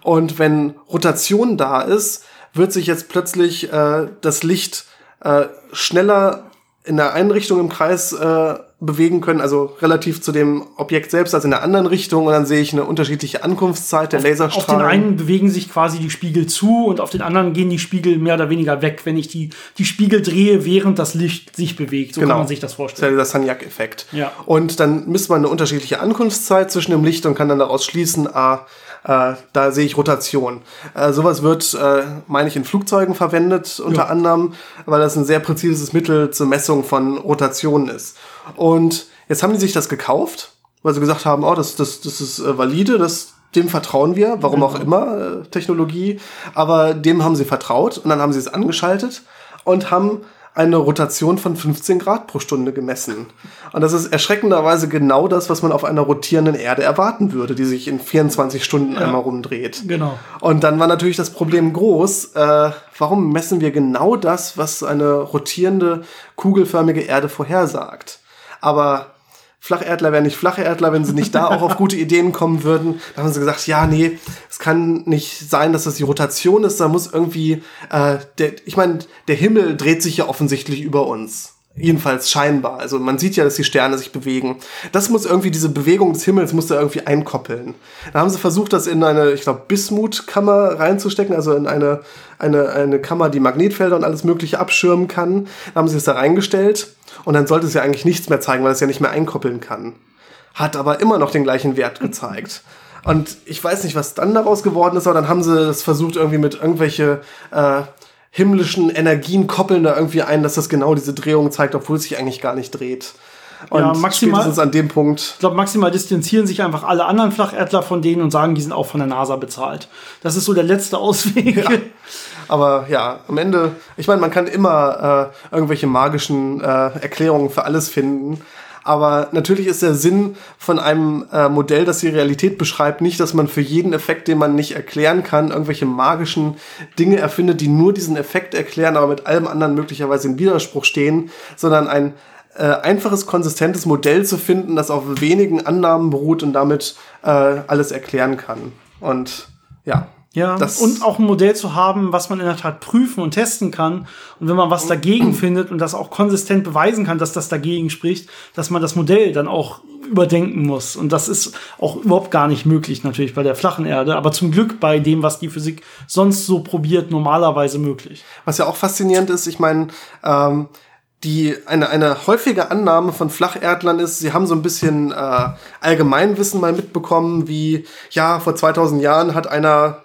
Und wenn Rotation da ist, wird sich jetzt plötzlich äh, das Licht äh, schneller in der einen Richtung im Kreis äh, bewegen können, also relativ zu dem Objekt selbst, als in der anderen Richtung. Und dann sehe ich eine unterschiedliche Ankunftszeit der Auf den Laserstrahlen. einen bewegen sich quasi die Spiegel zu und auf den anderen gehen die Spiegel mehr oder weniger weg, wenn ich die, die Spiegel drehe, während das Licht sich bewegt. So Genau. kann man sich das Das ist vorstellen. ja dieser Sagnac-Effekt. Ja. Und dann misst man eine unterschiedliche Ankunftszeit zwischen dem Licht und kann dann daraus schließen, ah, äh, da sehe ich Rotation. Äh, sowas wird, äh, meine ich, in Flugzeugen verwendet, unter Ja. anderem, weil das ein sehr präzises Mittel zur Messung von Rotation ist. Und jetzt haben die sich das gekauft, weil sie gesagt haben, oh, das, das, das ist äh, valide, das, dem vertrauen wir, warum auch immer, äh, Technologie, aber dem haben sie vertraut und dann haben sie es angeschaltet und haben eine Rotation von 15 Grad pro Stunde gemessen. Und das ist erschreckenderweise genau das, was man auf einer rotierenden Erde erwarten würde, die sich in 24 Stunden einmal rumdreht. Genau. Und dann war natürlich das Problem groß, äh, warum messen wir genau das, was eine rotierende, kugelförmige Erde vorhersagt? Aber Flacherdler wären nicht Flacherdler, wenn sie nicht da auch auf gute Ideen kommen würden. Da haben sie gesagt, ja, nee, es kann nicht sein, dass das die Rotation ist. Da muss irgendwie, äh, der, ich meine, der Himmel dreht sich ja offensichtlich über uns. Jedenfalls scheinbar. Also man sieht ja, dass die Sterne sich bewegen. Das muss irgendwie, diese Bewegung des Himmels muss da irgendwie einkoppeln. Da haben sie versucht, das in eine, ich glaube, Bismut-Kammer reinzustecken, also in eine, eine, eine Kammer, die Magnetfelder und alles Mögliche abschirmen kann. Da haben sie es da reingestellt und dann sollte es ja eigentlich nichts mehr zeigen, weil es ja nicht mehr einkoppeln kann. Hat aber immer noch den gleichen Wert *laughs* gezeigt. Und ich weiß nicht, was dann daraus geworden ist, aber dann haben sie es versucht, irgendwie mit irgendwelche äh, himmlischen Energien koppeln da irgendwie ein, dass das genau diese Drehung zeigt, obwohl es sich eigentlich gar nicht dreht. Und Ja, maximal- spätestens an dem Punkt Ich glaube, maximal distanzieren sich einfach alle anderen Flacherdler von denen und sagen, die sind auch von der NASA bezahlt. Das ist so der letzte Ausweg. *laughs* Aber ja, am Ende, ich meine, man kann immer äh, irgendwelche magischen äh, Erklärungen für alles finden. Aber natürlich ist der Sinn von einem äh, Modell, das die Realität beschreibt, nicht, dass man für jeden Effekt, den man nicht erklären kann, irgendwelche magischen Dinge erfindet, die nur diesen Effekt erklären, aber mit allem anderen möglicherweise in Widerspruch stehen, sondern ein äh, einfaches, konsistentes Modell zu finden, das auf wenigen Annahmen beruht und damit äh, alles erklären kann. Und ja. Ja, Das- und auch ein Modell zu haben, was man in der Tat prüfen und testen kann. Und wenn man was dagegen findet und das auch konsistent beweisen kann, dass das dagegen spricht, dass man das Modell dann auch überdenken muss. Und das ist auch überhaupt gar nicht möglich, natürlich bei der flachen Erde, aber zum Glück bei dem, was die Physik sonst so probiert, normalerweise möglich. Was ja auch faszinierend ist, ich meine, ähm, die eine, eine häufige Annahme von Flacherdlern ist, sie haben so ein bisschen äh, Allgemeinwissen mal mitbekommen, wie, ja, vor 2000 Jahren hat einer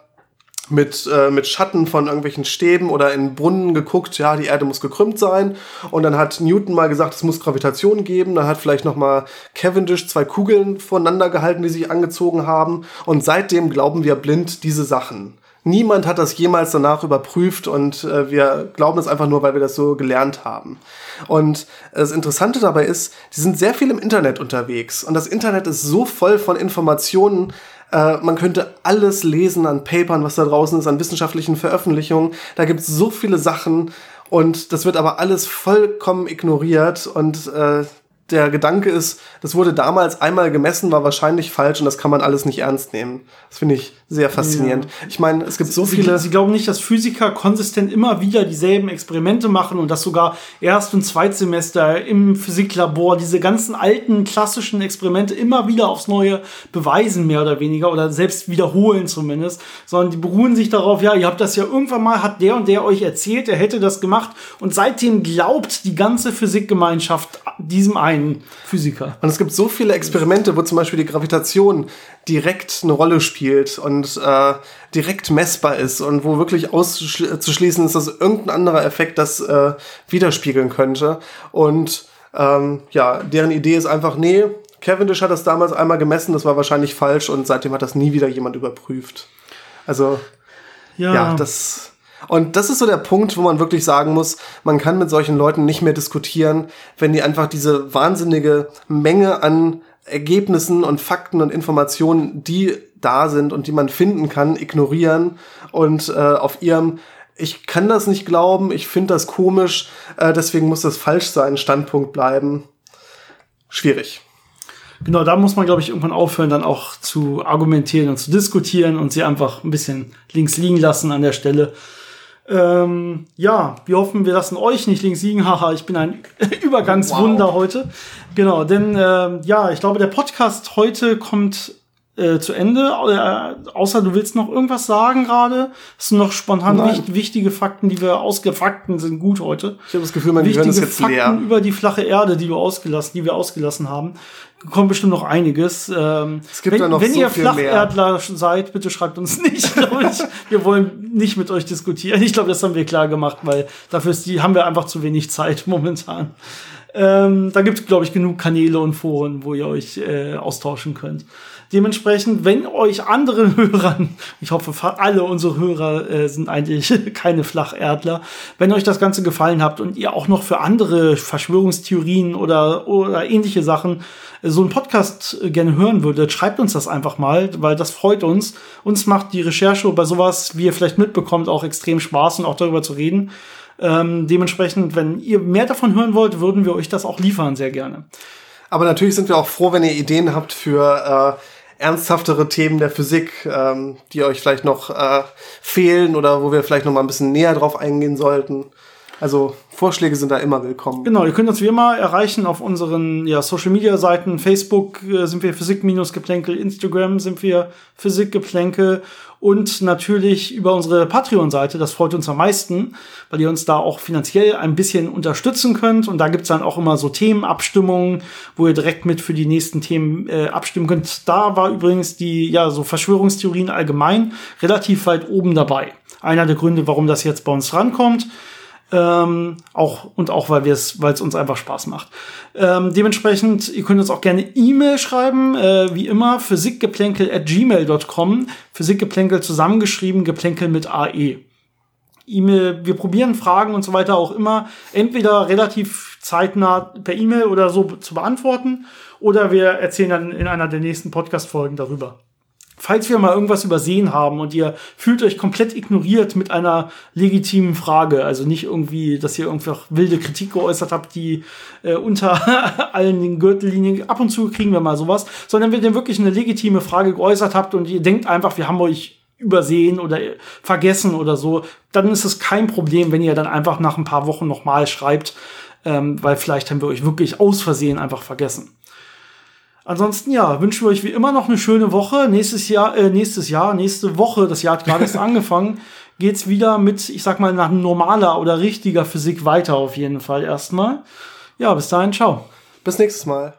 mit, äh, mit Schatten von irgendwelchen Stäben oder in Brunnen geguckt, ja, die Erde muss gekrümmt sein. Und dann hat Newton mal gesagt, es muss Gravitation geben. Dann hat vielleicht noch mal Cavendish zwei Kugeln voneinander gehalten, die sich angezogen haben. Und seitdem glauben wir blind diese Sachen. Niemand hat das jemals danach überprüft und äh, wir glauben es einfach nur, weil wir das so gelernt haben. Und das Interessante dabei ist, die sind sehr viel im Internet unterwegs und das Internet ist so voll von Informationen, äh, man könnte alles lesen an Papern, was da draußen ist, an wissenschaftlichen Veröffentlichungen. Da gibt es so viele Sachen und das wird aber alles vollkommen ignoriert und äh, der Gedanke ist, das wurde damals einmal gemessen, war wahrscheinlich falsch und das kann man alles nicht ernst nehmen. Das finde ich sehr faszinierend. Ja. Ich meine, es gibt so Sie, viele. Sie glauben nicht, dass Physiker konsistent immer wieder dieselben Experimente machen und dass sogar Erst- und Zweitsemester im Physiklabor diese ganzen alten klassischen Experimente immer wieder aufs Neue beweisen, mehr oder weniger, oder selbst wiederholen zumindest, sondern die beruhen sich darauf, ja, ihr habt das ja irgendwann mal, hat der und der euch erzählt, er hätte das gemacht und seitdem glaubt die ganze Physikgemeinschaft diesem einen Physiker. Und es gibt so viele Experimente, wo zum Beispiel die Gravitation direkt eine Rolle spielt und äh, direkt messbar ist und wo wirklich auszuschließen ist, dass irgendein anderer Effekt das äh, widerspiegeln könnte. Und ähm, ja, deren Idee ist einfach, nee, Cavendish hat das damals einmal gemessen, das war wahrscheinlich falsch und seitdem hat das nie wieder jemand überprüft. Also, ja, ja das. Und das ist so der Punkt, wo man wirklich sagen muss, man kann mit solchen Leuten nicht mehr diskutieren, wenn die einfach diese wahnsinnige Menge an Ergebnissen und Fakten und Informationen, die da sind und die man finden kann, ignorieren und äh, auf ihrem ich kann das nicht glauben, ich finde das komisch, äh, deswegen muss das falsch sein, Standpunkt bleiben. Schwierig. Genau, da muss man, glaube ich, irgendwann aufhören, dann auch zu argumentieren und zu diskutieren und sie einfach ein bisschen links liegen lassen an der Stelle. Ähm, ja, wir hoffen, wir lassen euch nicht links liegen. Haha, ich bin ein *laughs* Übergangswunder wow. heute. Genau, denn ähm, ja, ich glaube, der Podcast heute kommt äh, zu Ende. Äh, außer du willst noch irgendwas sagen gerade. Hast du noch spontan wicht, wichtige Fakten, die wir ausgefakten sind gut heute? Ich habe das Gefühl, mein Gehirn ist jetzt Fakten leer. über die flache Erde, die du ausgelassen, die wir ausgelassen haben. Kommt bestimmt noch einiges. Ähm, es gibt wenn, da noch wenn so ihr viel Flacherdler seid, bitte schreibt uns nicht. *laughs* ich. Wir wollen nicht mit euch diskutieren. Ich glaube, das haben wir klar gemacht, weil dafür ist die, haben wir einfach zu wenig Zeit *laughs* momentan. Ähm, da gibt es, glaube ich, genug Kanäle und Foren, wo ihr euch äh, austauschen könnt. Dementsprechend, wenn euch andere *laughs* Hörer, ich hoffe, alle unsere Hörer äh, sind eigentlich *laughs* keine Flacherdler, wenn euch das Ganze gefallen habt und ihr auch noch für andere Verschwörungstheorien oder, oder ähnliche Sachen äh, so einen Podcast äh, gerne hören würdet, schreibt uns das einfach mal, weil das freut uns. Uns macht die Recherche bei sowas, wie ihr vielleicht mitbekommt, auch extrem Spaß und auch darüber zu reden. Ähm, dementsprechend, wenn ihr mehr davon hören wollt, würden wir euch das auch liefern, sehr gerne. Aber natürlich sind wir auch froh, wenn ihr Ideen habt für äh, ernsthaftere Themen der Physik, ähm, die euch vielleicht noch äh, fehlen oder wo wir vielleicht noch mal ein bisschen näher drauf eingehen sollten. Also Vorschläge sind da immer willkommen. Genau, ihr könnt uns wie immer erreichen auf unseren ja, Social Media Seiten. Facebook äh, sind wir Physik-Geplänkel, Instagram sind wir Physik-Geplänkel und natürlich über unsere Patreon-Seite. Das freut uns am meisten, weil ihr uns da auch finanziell ein bisschen unterstützen könnt. Und da gibt's dann auch immer so Themenabstimmungen, wo ihr direkt mit für die nächsten Themen äh, abstimmen könnt. Da war übrigens die, ja, so Verschwörungstheorien allgemein relativ weit oben dabei. Einer der Gründe, warum das jetzt bei uns rankommt. Ähm, auch und auch weil wir es, weil es uns einfach Spaß macht. Ähm, dementsprechend, ihr könnt uns auch gerne E-Mail schreiben, äh, wie immer, physikgeplänkel at gmail.com. Physikgeplänkel zusammengeschrieben, Geplänkel mit AE. E-Mail, wir probieren Fragen und so weiter auch immer entweder relativ zeitnah per E-Mail oder so zu beantworten oder wir erzählen dann in einer der nächsten Podcast-Folgen darüber. Falls wir mal irgendwas übersehen haben und ihr fühlt euch komplett ignoriert mit einer legitimen Frage, also nicht irgendwie, dass ihr einfach wilde Kritik geäußert habt, die äh, unter *laughs* allen den Gürtellinien, ab und zu kriegen wir mal sowas, sondern wenn ihr wirklich eine legitime Frage geäußert habt und ihr denkt einfach, wir haben euch übersehen oder vergessen oder so, dann ist es kein Problem, wenn ihr dann einfach nach ein paar Wochen nochmal schreibt, ähm, weil vielleicht haben wir euch wirklich aus Versehen einfach vergessen. Ansonsten ja, wünschen wir euch wie immer noch eine schöne Woche. Nächstes Jahr, äh, nächstes Jahr, nächste Woche, das Jahr hat gerade erst *laughs* angefangen, geht's wieder mit, ich sag mal, nach normaler oder richtiger Physik weiter auf jeden Fall erstmal. Ja, bis dahin, ciao. Bis nächstes Mal.